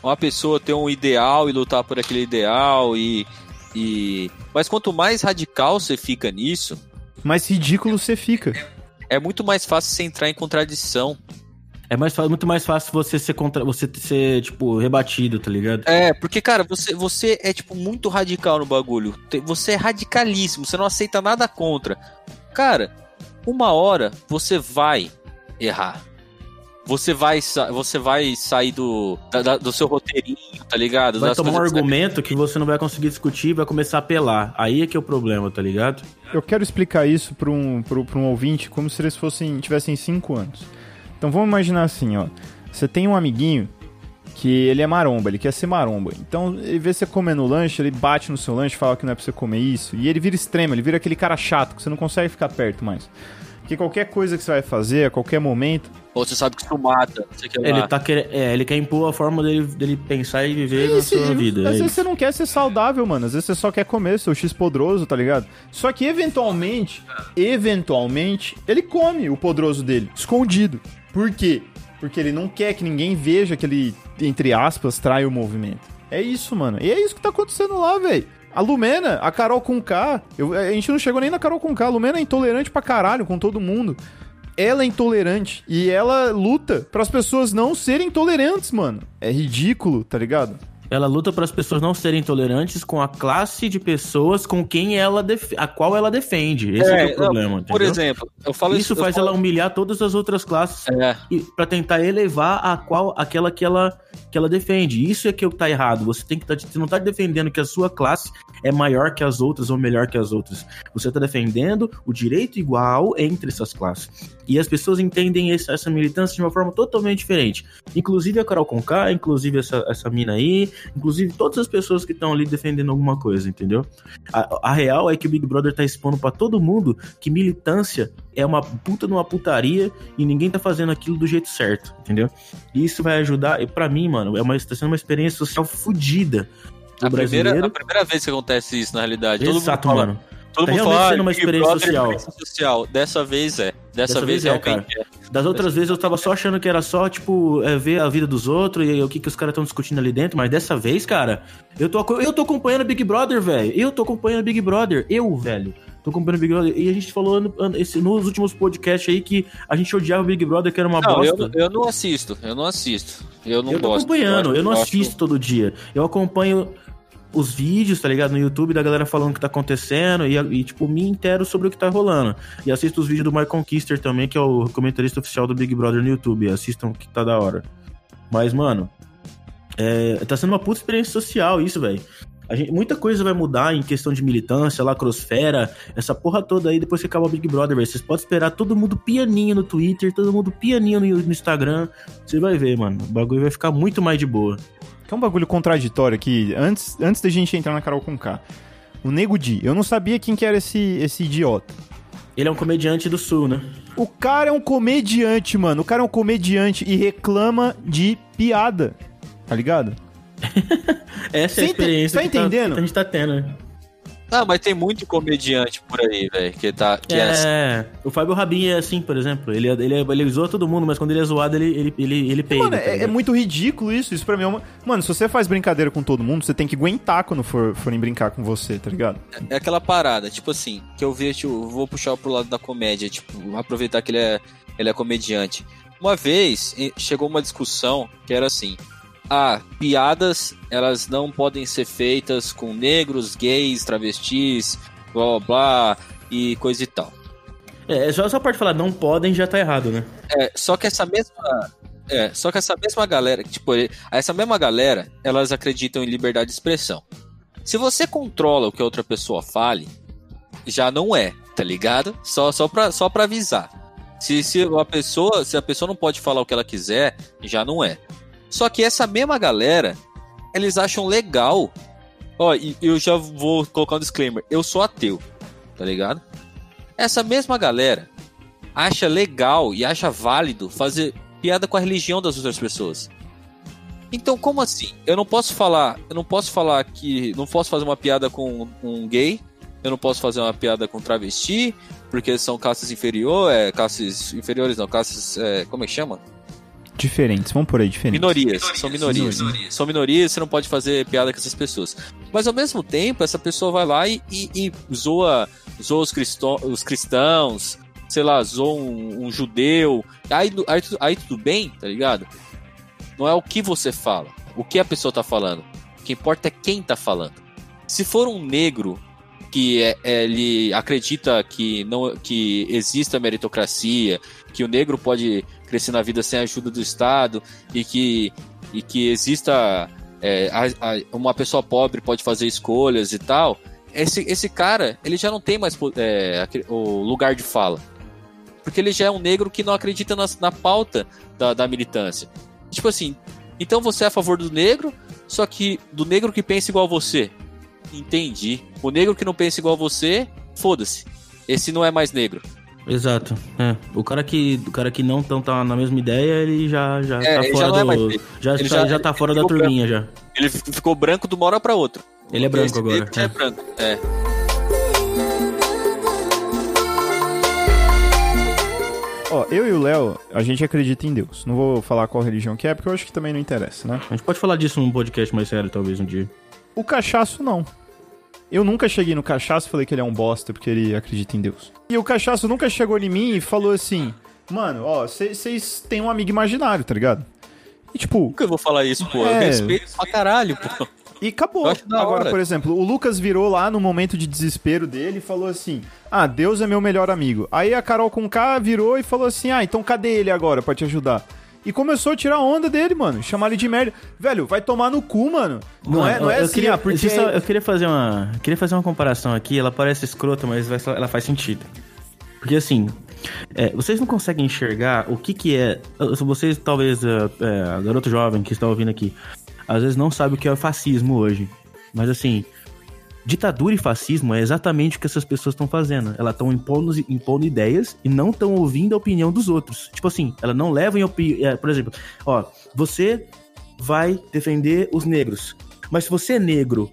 uma pessoa ter um ideal e lutar por aquele ideal e. e... Mas quanto mais radical você fica nisso, Mais ridículo você fica. é muito mais fácil você entrar em contradição. É mais, muito mais fácil você ser contra. Você ser, tipo, rebatido, tá ligado? É, porque, cara, você, você é, tipo, muito radical no bagulho. Você é radicalíssimo, você não aceita nada contra. Cara, uma hora você vai errar. Você vai, você vai sair do, da- da- do seu roteirinho, tá ligado? Vai Das tomar um coisas que você- argumento que você não vai conseguir discutir e vai começar a apelar. Aí é que é o problema, tá ligado? Eu quero explicar isso para um, pro- pra um ouvinte como se eles fossem tivessem 5 anos. Então vamos imaginar assim, ó. Você tem um amiguinho que ele é maromba, ele quer ser maromba. Então ele vê você comendo o lanche, ele bate no seu lanche, fala que não é pra você comer isso. E ele vira extremo, ele vira aquele cara chato que você não consegue ficar perto mais. Porque qualquer coisa que você vai fazer, a qualquer momento. Ou você sabe que isso mata, não sei o que lá. Ele tá querendo. É, ele quer impor a forma dele, dele pensar e viver na E se- sua vida. Às é vezes isso. você não quer ser saudável, mano. Às vezes você só quer comer seu X podroso, tá ligado? Só que eventualmente, eventualmente, ele come o podroso dele, escondido. Por quê? Porque ele não quer que ninguém veja que ele, entre aspas, trai o movimento. É isso, mano. E é isso que tá acontecendo lá, velho. A Lumena, a Carol com K, a gente não chegou nem na Carol com K. A Lumena é intolerante pra caralho com todo mundo. Ela é intolerante e ela luta para as pessoas não serem tolerantes, mano. É ridículo, tá ligado? Ela luta para as pessoas não serem tolerantes com a classe de pessoas com quem ela def... a qual ela defende. Esse é, é o não, problema, Por exemplo, eu falo Isso eu faz falo- ela humilhar todas as outras classes É, para tentar elevar a qual aquela que ela que ela defende. Isso é que tá errado. Você tem que tá, você não tá defendendo que a sua classe é maior que as outras ou melhor que as outras. Você tá defendendo o direito igual entre essas classes. E as pessoas entendem essa militância de uma forma totalmente diferente. Inclusive a Carol Conká, inclusive essa, essa mina aí, inclusive todas as pessoas que estão ali defendendo alguma coisa, entendeu? A, a real é que o Big Brother tá expondo pra todo mundo que militância é uma puta numa putaria e ninguém tá fazendo aquilo do jeito certo, entendeu? E isso vai ajudar, e para mim, mano, é uma, tá sendo uma experiência social fodida. a primeira, a primeira vez que acontece isso, na realidade. Exato, mano. Todo Tá mundo realmente fala, sendo uma "Ah, Big experiência Brother é social." social. Dessa vez é. Dessa, Dessa vez, vez é, realmente é. Das outras vezes eu tava só achando que era só, tipo, é, ver a vida dos outros e o que, que os caras estão discutindo ali dentro, mas dessa vez, cara, eu tô, eu tô acompanhando Big Brother, velho. Eu tô acompanhando Big Brother. Eu, velho. Tô acompanhando Big Brother. E a gente falou ano- ano- esse- nos últimos podcasts aí que a gente odiava o Big Brother, que era uma Não, eu, bosta. eu não assisto. Eu não assisto. Eu não eu tô gosto. acompanhando, eu não acho- assisto todo dia. Eu acompanho os vídeos, tá ligado? No YouTube da galera falando o que tá acontecendo e, e, tipo, me intero sobre o que tá rolando. E assisto os vídeos do Michael Kister também, que é o comentarista oficial do Big Brother no YouTube. Assistam que tá da hora. Mas, mano, é, tá sendo uma puta experiência social isso, velho. Muita coisa vai mudar em questão de militância, lacrosfera, essa porra toda aí depois que acabar o Big Brother, velho. Vocês podem esperar todo mundo pianinho no Twitter, todo mundo pianinho no, no Instagram. Você vai ver, mano. O bagulho vai ficar muito mais de boa. Que é um bagulho contraditório aqui, antes, antes da gente entrar na Carol com K. O Nego Di, eu não sabia quem que era esse, esse idiota. Ele é um comediante do Sul, né? O cara é um comediante, mano. O cara é um comediante e reclama de piada. Tá ligado? <laughs> Essa é a experiência tá que, entendendo? que a gente tá tendo. Ah, mas tem muito comediante por aí, velho, que tá. Que é. assim. É, o Fábio Rabin é assim, por exemplo. Ele, ele, ele zoa todo mundo, mas quando ele é zoado, ele, ele, ele, ele peida. Mano, tá é, é ligado? muito ridículo isso. Isso pra mim é uma... Mano, se você faz brincadeira com todo mundo, você tem que aguentar quando for, forem brincar com você, tá ligado? É aquela parada, tipo assim, que eu vejo, eu vou puxar pro lado da comédia, tipo, aproveitar que ele é, ele é comediante. Uma vez chegou uma discussão que era assim: ah, piadas elas não podem ser feitas com negros, gays, travestis, blá blá blá e coisa e tal. É, só essa parte de falar não podem já tá errado, né? É, só que essa mesma. É, só que essa mesma galera, tipo, essa mesma galera, elas acreditam em liberdade de expressão. Se você controla o que a outra pessoa fale, já não é, tá ligado? Só, só, pra, só pra avisar. Se, se, a pessoa, se a pessoa não pode falar o que ela quiser, já não é. Só que essa mesma galera, eles acham legal. Ó, e eu já vou colocar um disclaimer: eu sou ateu, tá ligado? Essa mesma galera acha legal e acha válido fazer piada com a religião das outras pessoas. Então, como assim? Eu não posso falar, eu não posso falar que não posso fazer uma piada com um gay, eu não posso fazer uma piada com travesti, porque são castas inferiores, é, castas inferiores não, castas, é, como é que chama? Diferentes, vamos por aí, diferentes. Minorias, são minorias. São minorias, você não pode fazer piada com essas pessoas. Mas ao mesmo tempo, essa pessoa vai lá e, e, e zoa, zoa os, cristão, os cristãos, sei lá, zoa um, um judeu. Aí, aí, aí tudo bem, tá ligado? Não é o que você fala, o que a pessoa tá falando. O que importa é quem tá falando. Se for um negro que é, é, ele acredita que não que exista meritocracia, que o negro pode crescer na vida sem a ajuda do Estado e que, e que exista é, a, a, uma pessoa pobre pode fazer escolhas e tal, esse, esse cara ele já não tem mais é, o lugar de fala. Porque ele já é um negro que não acredita na, na pauta da, da militância. Tipo assim, então você é a favor do negro, só que do negro que pensa igual você. Entendi. O negro que não pensa igual você, foda-se. Esse não é mais negro. Exato. É. O cara que o cara que não tão tá na mesma ideia, ele já já é, tá fora já do é já, ele tá, já, já tá fora da turminha branco. já. Ele ficou branco de uma hora para outra. Ele é branco agora. É. é branco. É. Ó, eu e o Léo, a gente acredita em Deus. Não vou falar qual religião que é, porque eu acho que também não interessa, né? A gente pode falar disso num podcast mais sério, talvez, um dia. O cachaço, não. Eu nunca cheguei no cachaço e falei que ele é um bosta porque ele acredita em Deus. E o cachaço nunca chegou em mim e falou assim: Mano, ó, vocês têm um amigo imaginário, tá ligado? E tipo. Nunca eu vou falar isso, pô. É... Eu respeito pra caralho, pô. E acabou. Agora, por exemplo, o Lucas virou lá no momento de desespero dele e falou assim: Ah, Deus é meu melhor amigo. Aí a Carol com K virou e falou assim: Ah, então cadê ele agora pra te ajudar? E começou a tirar onda dele, mano. Chamar ele de merda. Velho, vai tomar no cu, mano. Não mano, é, não é assim, queria, ah, porque... Só, eu queria fazer uma... Queria fazer uma comparação aqui. Ela parece escrota, mas ela faz sentido. Porque assim... É, vocês não conseguem enxergar o que que é... Vocês, talvez, é, é, garoto jovem que está ouvindo aqui, às vezes não sabe o que é o fascismo hoje. Mas assim, Ditadura e fascismo é exatamente o que essas pessoas estão fazendo. Elas estão impondo, impondo ideias e não estão ouvindo a opinião dos outros. Tipo assim, ela não leva em opinião. É, por exemplo, ó, você vai defender os negros. Mas se você é negro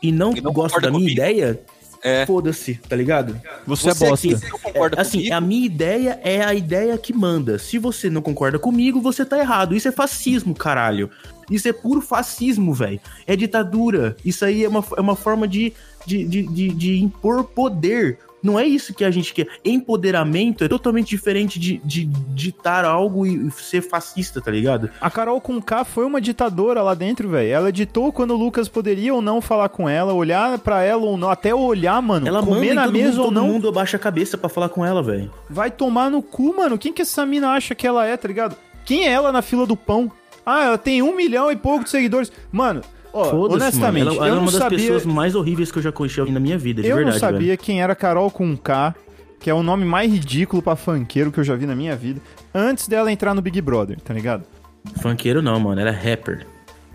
e não, e não gosta da minha comigo. ideia, é. Foda-se, tá ligado? Você, é você é bosta. Aqui, é, assim, a minha ideia é a ideia que manda. Se você não concorda comigo, você tá errado. Isso é fascismo, caralho. Isso é puro fascismo, velho. É ditadura. Isso aí é uma, é uma forma de, de, de, de, de impor poder não é isso que a gente quer. Empoderamento é totalmente diferente de, de ditar algo e ser fascista, tá ligado? A Carol com K foi uma ditadora lá dentro, velho. Ela ditou quando o Lucas poderia ou não falar com ela, olhar para ela ou não, até olhar, mano. Ela comer na mesa mundo, ou não. Todo mundo abaixa a cabeça para falar com ela, velho. Vai tomar no cu, mano. Quem que essa mina acha que ela é, tá ligado? Quem é ela na fila do pão? Ah, ela tem um milhão e pouco de seguidores. Mano, Ó, honestamente, ela, ela é uma das sabia... pessoas mais horríveis que eu já conheci na minha vida, de eu verdade. Eu não sabia velho. quem era Carol com K, que é o nome mais ridículo pra funkeiro que eu já vi na minha vida, antes dela entrar no Big Brother, tá ligado? Funkeiro não, mano, ela é rapper.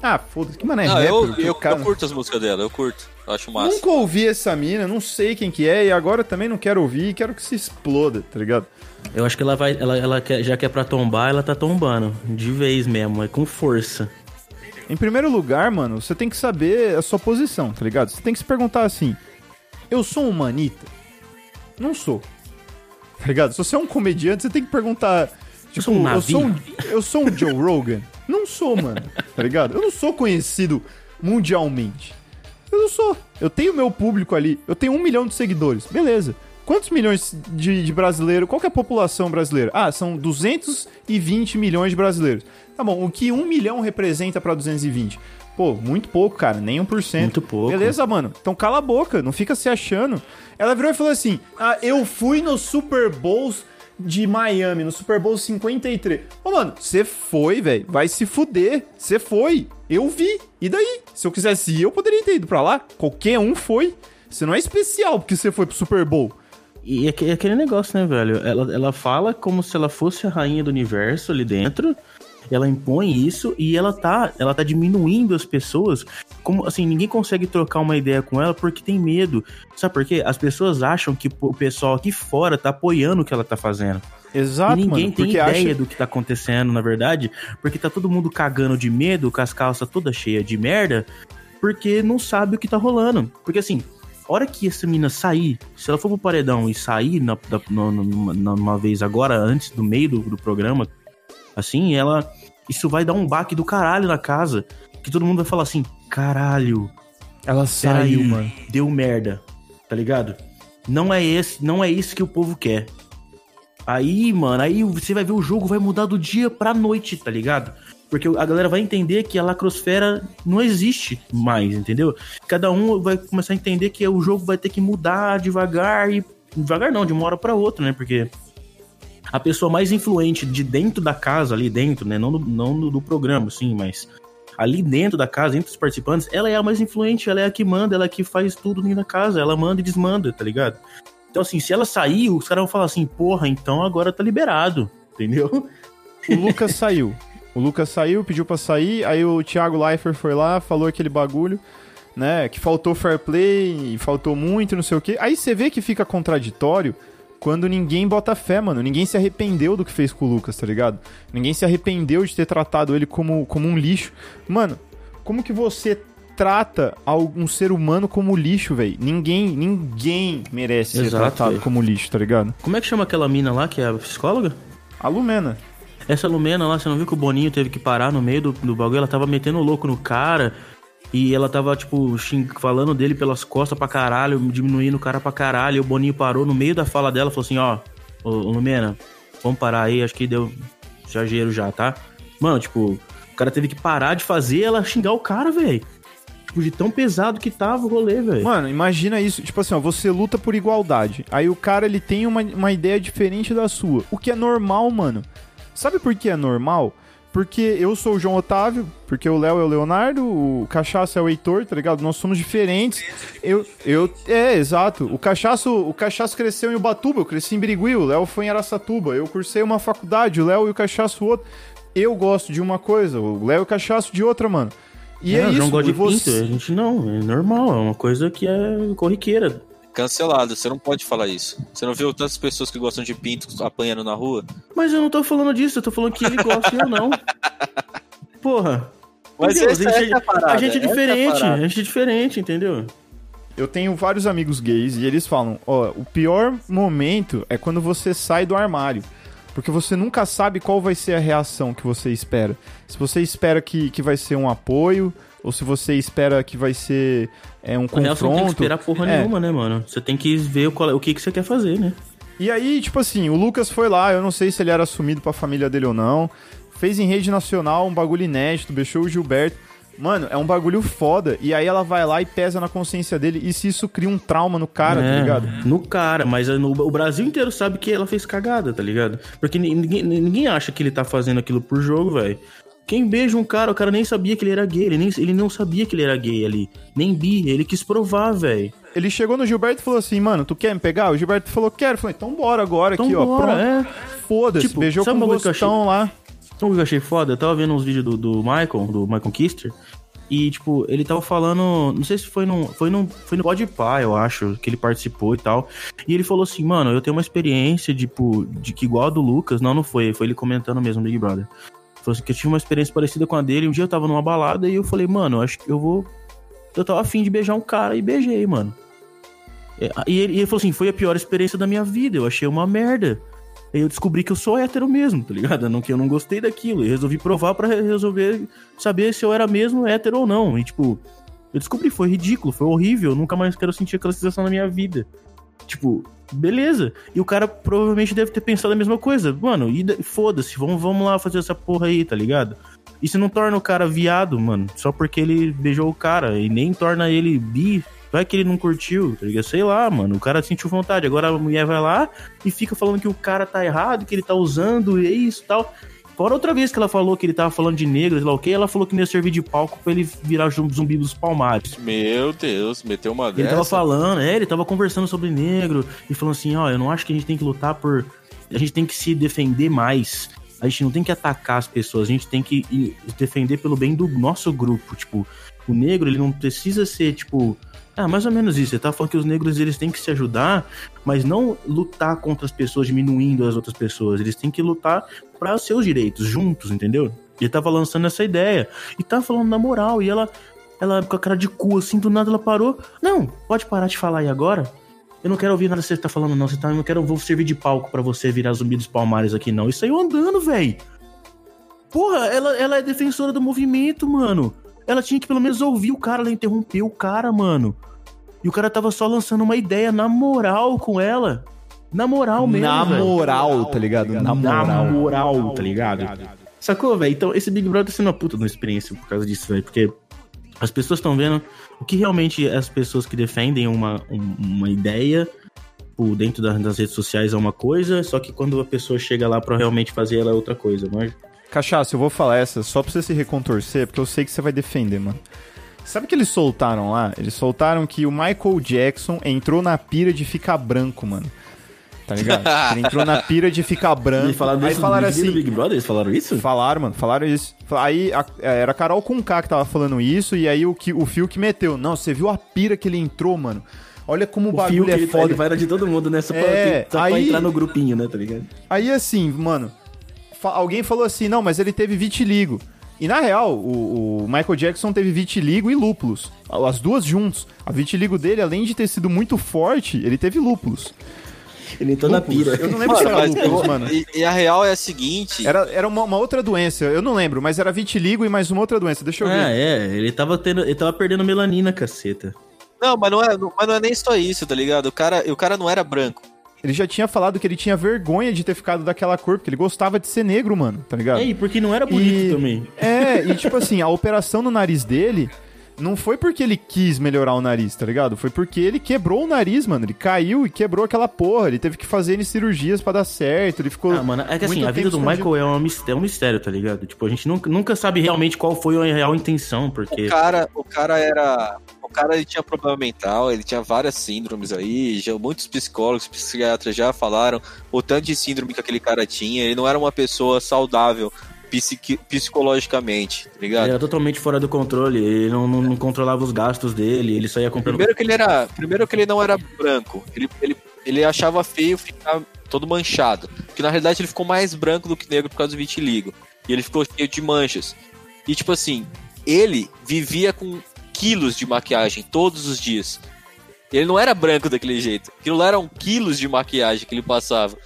Ah, foda-se, que mano é não, rapper? Eu, eu, cara... eu, curto as músicas dela, eu curto. Eu acho massa. Nunca ouvi essa mina, não sei quem que é, e agora também não quero ouvir, quero que se exploda, tá ligado? Eu acho que ela vai, ela, ela quer, já que é pra tombar, ela tá tombando. De vez mesmo, é com força. Em primeiro lugar, mano, você tem que saber a sua posição, tá ligado? Você tem que se perguntar assim: eu sou um manita? Não sou. Tá ligado? Se você é um comediante, você tem que perguntar. Tipo, eu sou um, eu sou um, eu sou um Joe Rogan? Não sou, mano. Tá ligado? Eu não sou conhecido mundialmente. Eu não sou. Eu tenho meu público ali. Eu tenho um milhão de seguidores. Beleza. Quantos milhões de, de brasileiros? Qual é a população brasileira? Ah, são 220 milhões de brasileiros. Tá bom, o que um milhão representa para 220? Pô, muito pouco, cara, nem 1%. Muito pouco. Beleza, mano. Então cala a boca, não fica se achando. Ela virou e falou assim: Ah, eu fui no Super Bowls de Miami, no Super Bowl 53. Ô, mano, você foi, velho. Vai se fuder. Você foi. Eu vi. E daí? Se eu quisesse ir, eu poderia ter ido pra lá. Qualquer um foi. Você não é especial porque você foi pro Super Bowl. E é aquele negócio, né, velho? Ela, ela fala como se ela fosse a rainha do universo ali dentro. ela impõe isso e ela tá, ela tá diminuindo as pessoas. Como assim, ninguém consegue trocar uma ideia com ela porque tem medo. Sabe por quê? As pessoas acham que o pessoal aqui fora tá apoiando o que ela tá fazendo. Exato, e ninguém mano, tem ideia acha- do que tá acontecendo, na verdade, porque tá todo mundo cagando de medo, com as calças toda cheia de merda, porque não sabe o que tá rolando. Porque assim, hora que essa mina sair, se ela for pro paredão e sair na, numa vez agora, antes do meio do, do programa, assim, ela. Isso vai dar um baque do caralho na casa. Que todo mundo vai falar assim: caralho, Ela saiu, mano. deu merda, tá ligado? Não é esse, não é isso que o povo quer. Aí, mano, aí você vai ver o jogo vai mudar do dia pra noite, tá ligado? Porque a galera vai entender que a lacrosfera não existe mais, entendeu? Cada um vai começar a entender que o jogo vai ter que mudar devagar e devagar não, de uma hora pra outra, né? Porque a pessoa mais influente de dentro da casa, ali dentro, né? Não do, não do, do programa, assim, mas ali dentro da casa, entre os participantes, ela é a mais influente, ela é a que manda, ela é a que faz tudo dentro da casa, ela manda e desmanda, tá ligado? Então, assim, se ela sair, os caras vão falar assim, porra, então agora tá liberado, entendeu? O Lucas saiu. <laughs> O Lucas saiu, pediu pra sair, aí o Thiago Leifert foi lá, falou aquele bagulho, né? Que faltou fair play, faltou muito, não sei o quê. Aí você vê que fica contraditório quando ninguém bota fé, mano. Ninguém se arrependeu do que fez com o Lucas, tá ligado? Ninguém se arrependeu de ter tratado ele como, como um lixo. Mano, como que você trata algum ser humano como lixo, velho? Ninguém, ninguém merece ser Exato, tratado velho. como lixo, tá ligado? Como é que chama aquela mina lá, que é a psicóloga? A Lumena. Essa Lumena lá, você não viu que o Boninho teve que parar no meio do, do bagulho? Ela tava metendo o louco no cara. E ela tava, tipo, falando dele pelas costas pra caralho, diminuindo o cara pra caralho. E o Boninho parou no meio da fala dela falou assim: Ó, ô, Lumena, vamos parar aí, acho que deu exagero já, tá? Mano, tipo, o cara teve que parar de fazer ela xingar o cara, velho. Tipo, de tão pesado que tava o rolê, velho. Mano, imagina isso, tipo assim, ó, você luta por igualdade. Aí o cara, ele tem uma, uma ideia diferente da sua. O que é normal, mano. Sabe por que é normal? Porque eu sou o João Otávio, porque o Léo é o Leonardo, o Cachaço é o Heitor, tá ligado? Nós somos diferentes. Eu, eu, é, exato. O Cachaço, o Cachaço cresceu em Ubatuba, eu cresci em Birigui, o Léo foi em Araçatuba. Eu cursei uma faculdade, o Léo e o Cachaço outro. Eu gosto de uma coisa, o Léo e o Cachaço de outra, mano. E é, o isso, João gosta de você- pinto, a gente não, é normal, é uma coisa que é corriqueira. Cancelado, você não pode falar isso. Você não viu tantas pessoas que gostam de pinto apanhando na rua? Mas eu não tô falando disso, eu tô falando que ele gosta e eu não. Porra. Mas Entendeu? essa- a gente, essa é a parada, a gente é é a diferente, parada. a gente é diferente, entendeu? Eu tenho vários amigos gays e eles falam: ó, o pior momento é quando você sai do armário. Porque você nunca sabe qual vai ser a reação que você espera. Se você espera que, que vai ser um apoio, ou se você espera que vai ser é, um Na real, você não tem que confronto. esperar porra É. nenhuma, né, mano? Você tem que ver o, qual- o que, que você quer fazer, né? E aí, tipo assim, o Lucas foi lá, eu não sei se ele era assumido pra família dele ou não. Fez em rede nacional um bagulho inédito, deixou o Gilberto. Mano, é um bagulho foda. E aí ela vai lá e pesa na consciência dele. E se isso cria um trauma no cara, tá É, ligado? No cara, mas no- o Brasil inteiro sabe que ela fez cagada, tá ligado? Porque ni- ninguém, ninguém acha que ele tá fazendo aquilo por jogo, velho. Quem beija um cara, o cara nem sabia que ele era gay, ele, nem, ele não sabia que ele era gay ali. Nem bi, ele quis provar, velho. Ele chegou no Gilberto e falou assim, mano, tu quer me pegar? O Gilberto falou, quero. Eu falei, então bora agora Então aqui, ó. bora, Pronto. é. Foda-se, Tipo, beijou com eu gostão lá. Sabe o que eu achei foda? Eu tava vendo uns vídeos do, do Michael, do Michael Kister, e, tipo, ele tava falando. Não sei se foi no. Foi no, foi no Podpah, eu acho, que ele participou e tal. E ele falou assim, mano, eu tenho uma experiência, tipo, de que igual a do Lucas. Não, não foi. Foi ele comentando mesmo, Big Brother. Falou assim que eu tive uma experiência parecida com a dele. Um dia eu tava numa balada e eu falei, mano, acho que eu vou. Eu tava afim de beijar um cara e beijei, mano. É, E ele, e ele falou assim: foi a pior experiência da minha vida. Eu achei uma merda. Aí eu descobri que eu sou hétero mesmo, tá ligado? Não, que eu não gostei daquilo. E resolvi provar pra resolver saber se eu era mesmo hétero ou não. E, tipo, eu descobri, foi ridículo, foi horrível. Eu nunca mais quero sentir aquela sensação na minha vida. Tipo, beleza. E o cara provavelmente deve ter pensado a mesma coisa. Mano, e da- foda-se, vamos, vamos lá fazer essa porra aí, tá ligado? Isso não torna o cara viado, mano, só porque ele beijou o cara. E nem torna ele bi. Vai que ele não curtiu, tá ligado? Sei lá, mano. O cara sentiu vontade. Agora a mulher vai lá e fica falando que o cara tá errado, que ele tá usando e isso e tal. Fora outra vez que ela falou que ele tava falando de negros, lá o que, ela falou que não ia servir de palco pra ele virar zum- zumbi dos palmares. Meu Deus, meteu uma Ele dessa. tava falando, é, ele tava conversando sobre negro e falando assim, ó, eu não acho que a gente tem que lutar por. A gente tem que se defender mais. A gente não tem que atacar as pessoas, a gente tem que defender pelo bem do nosso grupo. Tipo, o negro, ele não precisa ser, tipo. Ah, mais ou menos isso. Você tá falando que os negros eles têm que se ajudar, mas não lutar contra as pessoas diminuindo as outras pessoas. Eles têm que lutar para os seus direitos, juntos, entendeu? Ele tava lançando essa ideia. E tava falando na moral. E ela, ela com a cara de cu, assim, do nada ela parou. Não, pode parar de falar aí agora. Eu não quero ouvir nada que você tá falando, não. Você tá, eu não quero vou servir de palco para você virar zumbi dos palmares aqui, não. E saiu andando, velho. Porra, ela, ela é defensora do movimento, mano. Ela tinha que pelo menos ouvir o cara, ela interrompeu o cara, mano. E o cara tava só lançando uma ideia na moral com ela. Na moral mesmo. Na moral, tá ligado? Na Na moral. moral, tá ligado? Sacou, velho? Então, esse Big Brother tá sendo uma puta de uma experiência por causa disso, velho. Porque as pessoas estão vendo o que realmente as pessoas que defendem uma, um- uma ideia por dentro das, das redes sociais é uma coisa, só que quando a pessoa chega lá pra realmente fazer ela é outra coisa, mas Cachaça, eu vou falar essa só pra você se recontorcer, porque eu sei que você vai defender, mano. Sabe o que eles soltaram lá? Eles soltaram que o Michael Jackson entrou na pira de ficar branco, mano. Tá ligado? Ele entrou na pira de ficar branco. Eles falaram aí isso falaram vídeo do assim. Big Brother? Eles falaram isso? Falaram, mano, falaram isso. Aí a- era a Carol com K que tava falando isso, e aí o, que, o Fio que meteu. Não, você viu a pira que ele entrou, mano? Olha como o, O bagulho é ele, foda. ele vai era de todo mundo, né? Só, É, pra, só pra aí- entrar no grupinho, né? Tá ligado? Aí assim, mano, fa- alguém falou assim, não, mas ele teve vitiligo. E na real, o, o Michael Jackson teve vitiligo e lúpulos. As duas juntos. A vitiligo dele, além de ter sido muito forte, ele teve lúpulos. Ele entrou na pira. Eu não lembro se era mas lúpulos, eu- mano. E, e a real é a seguinte. Era, era uma, uma outra doença, eu não lembro, mas era vitiligo e mais uma outra doença. Deixa eu ver. Ah, é. Ele tava, tendo, ele tava perdendo melanina, caceta. Não, mas não, é, mas não é nem só isso, tá ligado? O cara, o cara não era branco. Ele já tinha falado que ele tinha vergonha de ter ficado daquela cor, porque ele gostava de ser negro, mano, tá ligado? É, e porque não era bonito E- também. É, e tipo assim, a operação no nariz dele não foi porque ele quis melhorar o nariz, tá ligado? Foi porque ele quebrou o nariz, mano. Ele caiu e quebrou aquela porra. Ele teve que fazer N cirurgias pra dar certo. Ele ficou. Ah, mano, é que assim, a vida do. Michael é um, mistério, é um mistério, tá ligado? Tipo, a gente nunca, nunca sabe realmente qual foi a real intenção, porque... O cara, o cara era. O cara ele tinha problema mental, ele tinha várias síndromes aí, já muitos psicólogos, psiquiatras já falaram o tanto de síndrome que aquele cara tinha. Ele não era uma pessoa saudável psiqui- psicologicamente, tá ligado? Ele era totalmente fora do controle, ele não, não, não controlava os gastos dele, ele só ia comprando... Primeiro que ele era, primeiro que ele não era branco. Ele, ele, ele achava feio ficar todo manchado, porque na realidade ele ficou mais branco do que negro por causa do vitiligo. E ele ficou cheio de manchas. E tipo assim, ele vivia com quilos de maquiagem todos os dias. Ele não era branco daquele jeito. Aquilo lá eram quilos de maquiagem que ele passava.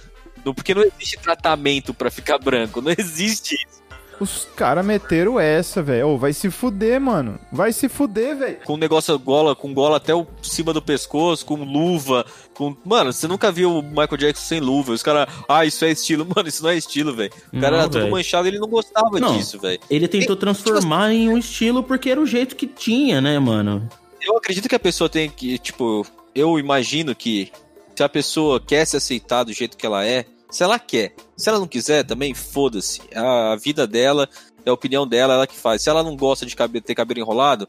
Porque não existe tratamento pra ficar branco. Não <laughs> existe isso. Os caras meteram essa, velho. Ô, vai se fuder, mano. Vai se fuder, velho. Com um negócio gola, com gola até o cima do pescoço, com luva, com. Mano, você nunca viu o Michael Jackson sem luva. Os caras, ah, isso é estilo. <laughs> Mano, isso não é estilo, velho. O cara Não, era todo velho. manchado e ele não gostava Não. disso, velho. Ele tentou Tem- transformar em um estilo porque era o jeito que tinha, né, mano? Eu acredito que a pessoa tem que, tipo, eu imagino que se a pessoa quer se aceitar do jeito que ela é, se ela quer. Se ela não quiser, também foda-se. A vida dela, é a opinião dela, ela que faz. Se ela não gosta de cabe- ter cabelo enrolado,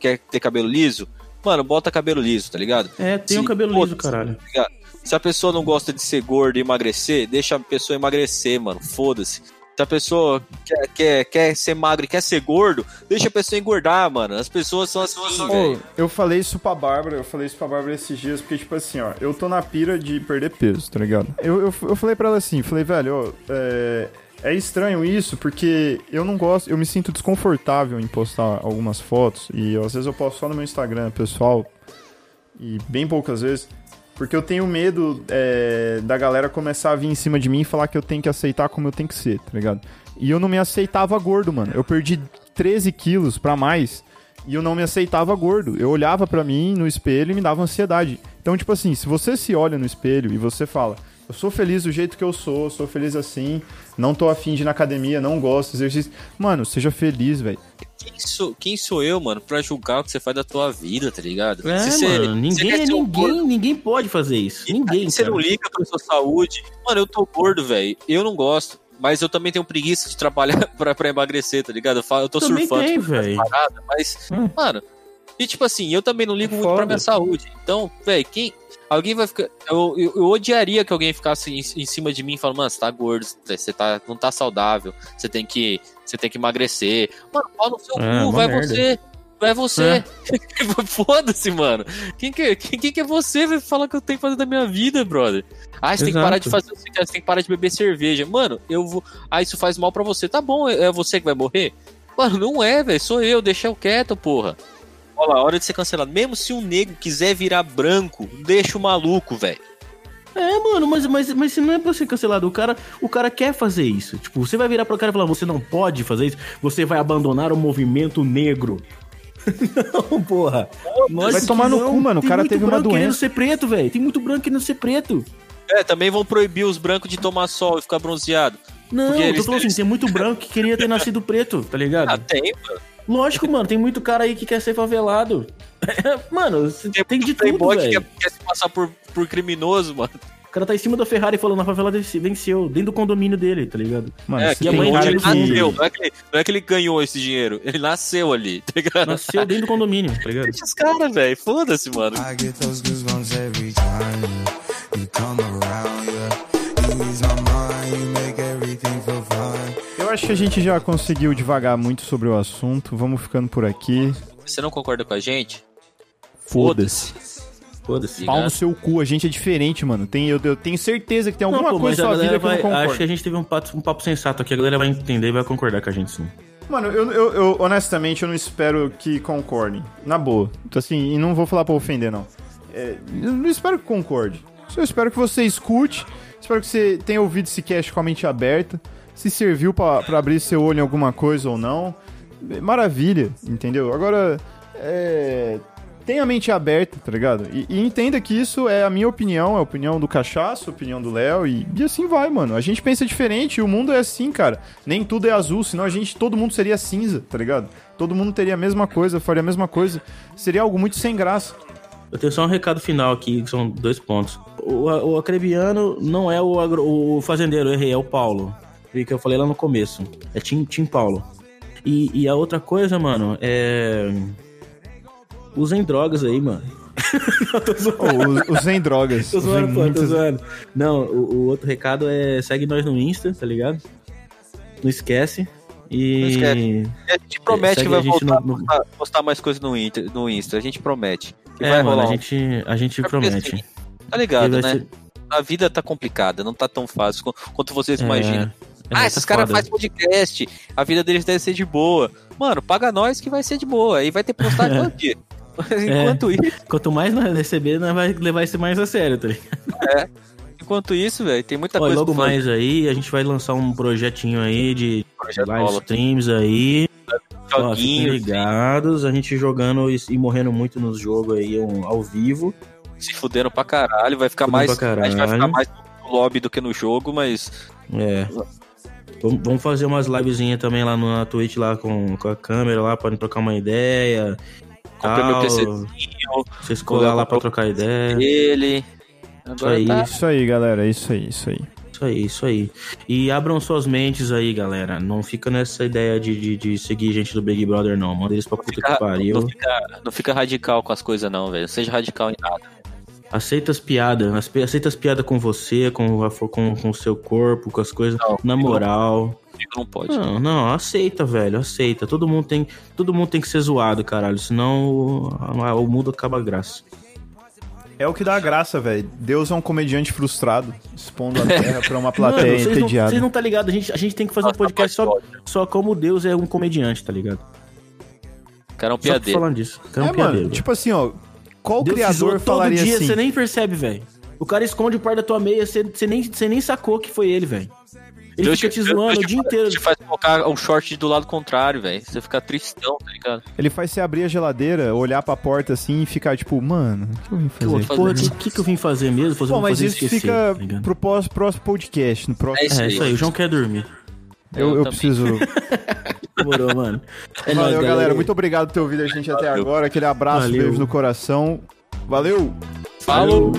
quer ter cabelo liso, mano, bota cabelo liso, tá ligado? É, tem um Sim, cabelo liso, caralho. tá? Se a pessoa não gosta de ser gorda e emagrecer, deixa a pessoa emagrecer, mano. Foda-se. Se a pessoa quer, quer, quer ser magro e quer ser gordo, deixa a pessoa engordar, mano. As pessoas são assim, Ô, eu falei isso pra Bárbara, eu falei isso pra Bárbara esses dias, porque, tipo assim, ó, eu tô na pira de perder peso, tá ligado? Eu, eu, eu falei pra ela assim, falei, velho, ó, é, é estranho isso, porque eu não gosto, eu me sinto desconfortável em postar algumas fotos, e às vezes eu posto só no meu Instagram, pessoal, e bem poucas vezes, porque eu tenho medo é, da galera começar a vir em cima de mim e falar que eu tenho que aceitar como eu tenho que ser, tá ligado? E eu não me aceitava gordo, mano. Eu perdi 13 quilos pra mais e eu não me aceitava gordo. Eu olhava pra mim no espelho e me dava ansiedade. Então, tipo assim, se você se olha no espelho e você fala, eu sou feliz do jeito que eu sou, sou feliz assim, não tô afim de ir na academia, não gosto de exercício. Mano, seja feliz, velho. Quem sou, quem sou eu, mano, pra julgar o que você faz da tua vida, tá ligado? É, você- mano, ninguém, gordo, ninguém, ninguém pode fazer isso. Ninguém, você não liga pra sua saúde. Mano, eu tô gordo, velho. Eu não gosto. Mas eu também tenho preguiça de trabalhar <laughs> pra, pra emagrecer, tá ligado? Eu, falo, eu tô Também surfando tem, tipo, paradas, mas, Hum. mano, E tipo assim, eu também não ligo É muito pra minha saúde. Então, velho, quem. Alguém vai ficar. Eu, eu, eu odiaria que alguém ficasse em, em cima de mim e falando, mano, você tá gordo, você tá, não tá saudável, você tem que. Você tem que emagrecer. Mano, pau no seu É, cu, vai merda. você. Vai você. <laughs> Foda-se, mano. Quem que, quem, quem que é você vai falar que eu tenho que fazer da minha vida, brother? Ah, você tem que Exato. parar de fazer o que você tem que parar de beber cerveja. Mano, eu vou. Ah, isso faz mal pra você. Tá bom, é é você que vai morrer? Mano, não é, velho. Sou eu, deixa eu quieto, porra. Olha lá, hora de ser cancelado. Mesmo se um negro quiser virar branco, deixa o maluco, velho. É, mano, mas, mas, mas se não é pra ser cancelado, o cara, o cara quer fazer isso. Tipo, você vai virar pro cara e falar, você não pode fazer isso, você vai abandonar o movimento negro. <laughs> não, porra. Lógico Vai tomar no não. cu, mano, o Tem cara teve uma branco querendo doença. ser preto, velho. Tem muito branco querendo ser preto. É, também vão proibir os brancos de tomar sol e ficar bronzeado. Não, eu tô eles- falando assim, tem muito branco que queria ter nascido preto, tá ligado? Ah, tem, mano. Lógico, mano, tem muito cara aí que quer ser favelado. <laughs> mano, tem, Tem, de tudo, playboy que velho. quer, quer se passar por, por criminoso, mano. O cara tá em cima da Ferrari falando, a favela venceu, dentro do condomínio dele, tá ligado? Mano, é, que a mãe dele nasceu. Não é, que ele, não é que ele ganhou esse dinheiro. Ele nasceu ali, tá ligado? Nasceu dentro do condomínio, tá ligado? Deixa os caras, velho. Foda-se, mano. I get those goosebumps every time you come around, Eu acho que a gente já conseguiu devagar muito sobre o assunto. Vamos ficando por aqui. Você não concorda com a gente? Foda-se. Foda-se. Pau no seu cu, a gente é diferente, mano. Tem, eu, eu tenho certeza que tem alguma Não, pô, coisa na sua vida galera que eu não vai, concordo. acho que a gente teve um papo, um papo sensato aqui, a galera vai entender e vai concordar com a gente sim. Mano, eu, eu, eu, honestamente eu não espero que concordem. Na boa. Então, assim, e não vou falar pra ofender, não. É, eu não espero que concorde. Eu espero que você escute. Espero que você tenha ouvido esse cast com a mente aberta. Se serviu pra abrir seu olho em alguma coisa ou não. Maravilha, entendeu? Agora, é, tenha a mente aberta, tá ligado? E, e entenda que isso é a minha opinião, é a opinião do Cachaço, a opinião do Léo, e, e assim vai, mano. A gente pensa diferente, o mundo é assim, cara. Nem tudo é azul, senão a gente, todo mundo seria cinza, tá ligado? Todo mundo teria a mesma coisa, faria a mesma coisa. Seria algo muito sem graça. Eu tenho só um recado final aqui, que são dois pontos. O, o acrebiano não é o, agro- o fazendeiro, errei, é o Paulo. Que eu falei lá no começo. É Tim, Tim Paulo. E, e a outra coisa, mano, é. Usem drogas aí, mano. <laughs> Não, tô zoando. Ou usem drogas. Tô usem zoando, pô, tô zoando. Não, o, o outro recado é segue nós no Insta, tá ligado? Não esquece. E. Não esquece. A gente promete que vai a gente voltar no- a postar, postar mais coisas no, Inter, no Insta. A gente promete. Que É, vai mano, rolar a gente, a gente É porque, promete. assim, Tá ligado, né? ser- A vida tá complicada, não tá tão fácil qu- quanto vocês imaginam. É, ah, é, esses tá caras foda. fazem podcast, a vida deles deve ser de boa. Mano, paga nós que vai ser de boa. Aí vai ter postagem <laughs> todo dia. Enquanto isso, Quanto mais nós receber, nós vai levar isso mais a sério, tá ligado? enquanto isso, velho, tem muita Ó, coisa logo fazer. mais aí, a gente vai lançar um projetinho aí de Projeto live bola. streams aí. Ó, fiquem Joguinho, ligados, a gente jogando e, morrendo muito nos jogos aí um, ao vivo. se fuderam pra caralho, vai ficar Fudendo mais. A gente vai ficar mais no lobby do que no jogo, mas. É. Vamos fazer umas livezinhas também lá na Twitch lá com, com a câmera lá, podem trocar uma ideia. Comprei meu. PCzinho, Vocês colar lá pra trocar ideia. ele. Agora aí. tá. Isso aí, galera. Isso aí, isso aí. Isso aí, isso aí. E abram suas mentes aí, galera. Não fica nessa ideia de, de, de seguir gente do Big Brother, não. Manda eles pra puta Fica- que pariu. não, fica, não fica radical com as coisas, não, velho. Seja radical em nada. Aceita as piadas. as pi- Aceita as piadas com você, com, a- com, com o seu corpo, com as coisas. Não, na não. moral. Comigo não pode. Não, não, aceita, velho. Aceita. Todo mundo tem, todo mundo tem que ser zoado, caralho. Senão o, o mundo acaba a graça. É o que dá graça, velho. Deus é um comediante frustrado, expondo a <laughs> terra pra uma plateia Mano, vocês não, entediada. vocês não tá ligado. A gente, a gente tem que fazer um Nossa, podcast só, pode. só como Deus é um comediante, tá ligado? Cara é um Só piadeiro. falando disso. É um É, piadeiro. mano, tipo assim, ó. Qual Deus te criador todo falaria dia, assim? você nem percebe, velho. O cara esconde o par da tua meia, você, você, nem, você nem sacou que foi ele, velho. Ele Deus fica te zoando Deus o dia faz- inteiro. Te faz colocar um short do lado contrário, velho. Você fica tristão, tá ligado? Ele faz você abrir a geladeira, olhar pra porta assim e ficar tipo, mano, o que eu vim fazer? porra, o que, que, que eu vim fazer mesmo? Fazer, Bom, mas fazer isso esquecer, fica tá pro próximo podcast. No próximo, É isso É, aí. isso aí, o João quer dormir. Eu, eu também. preciso. <laughs> Demorou, mano. É nóis, Valeu, galera. Muito obrigado por ter ouvido a gente até Valeu. agora. Aquele abraço, Valeu. beijo no coração. Valeu! Falou!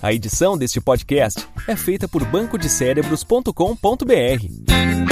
A edição deste podcast é feita por bancodecérebros.com.br.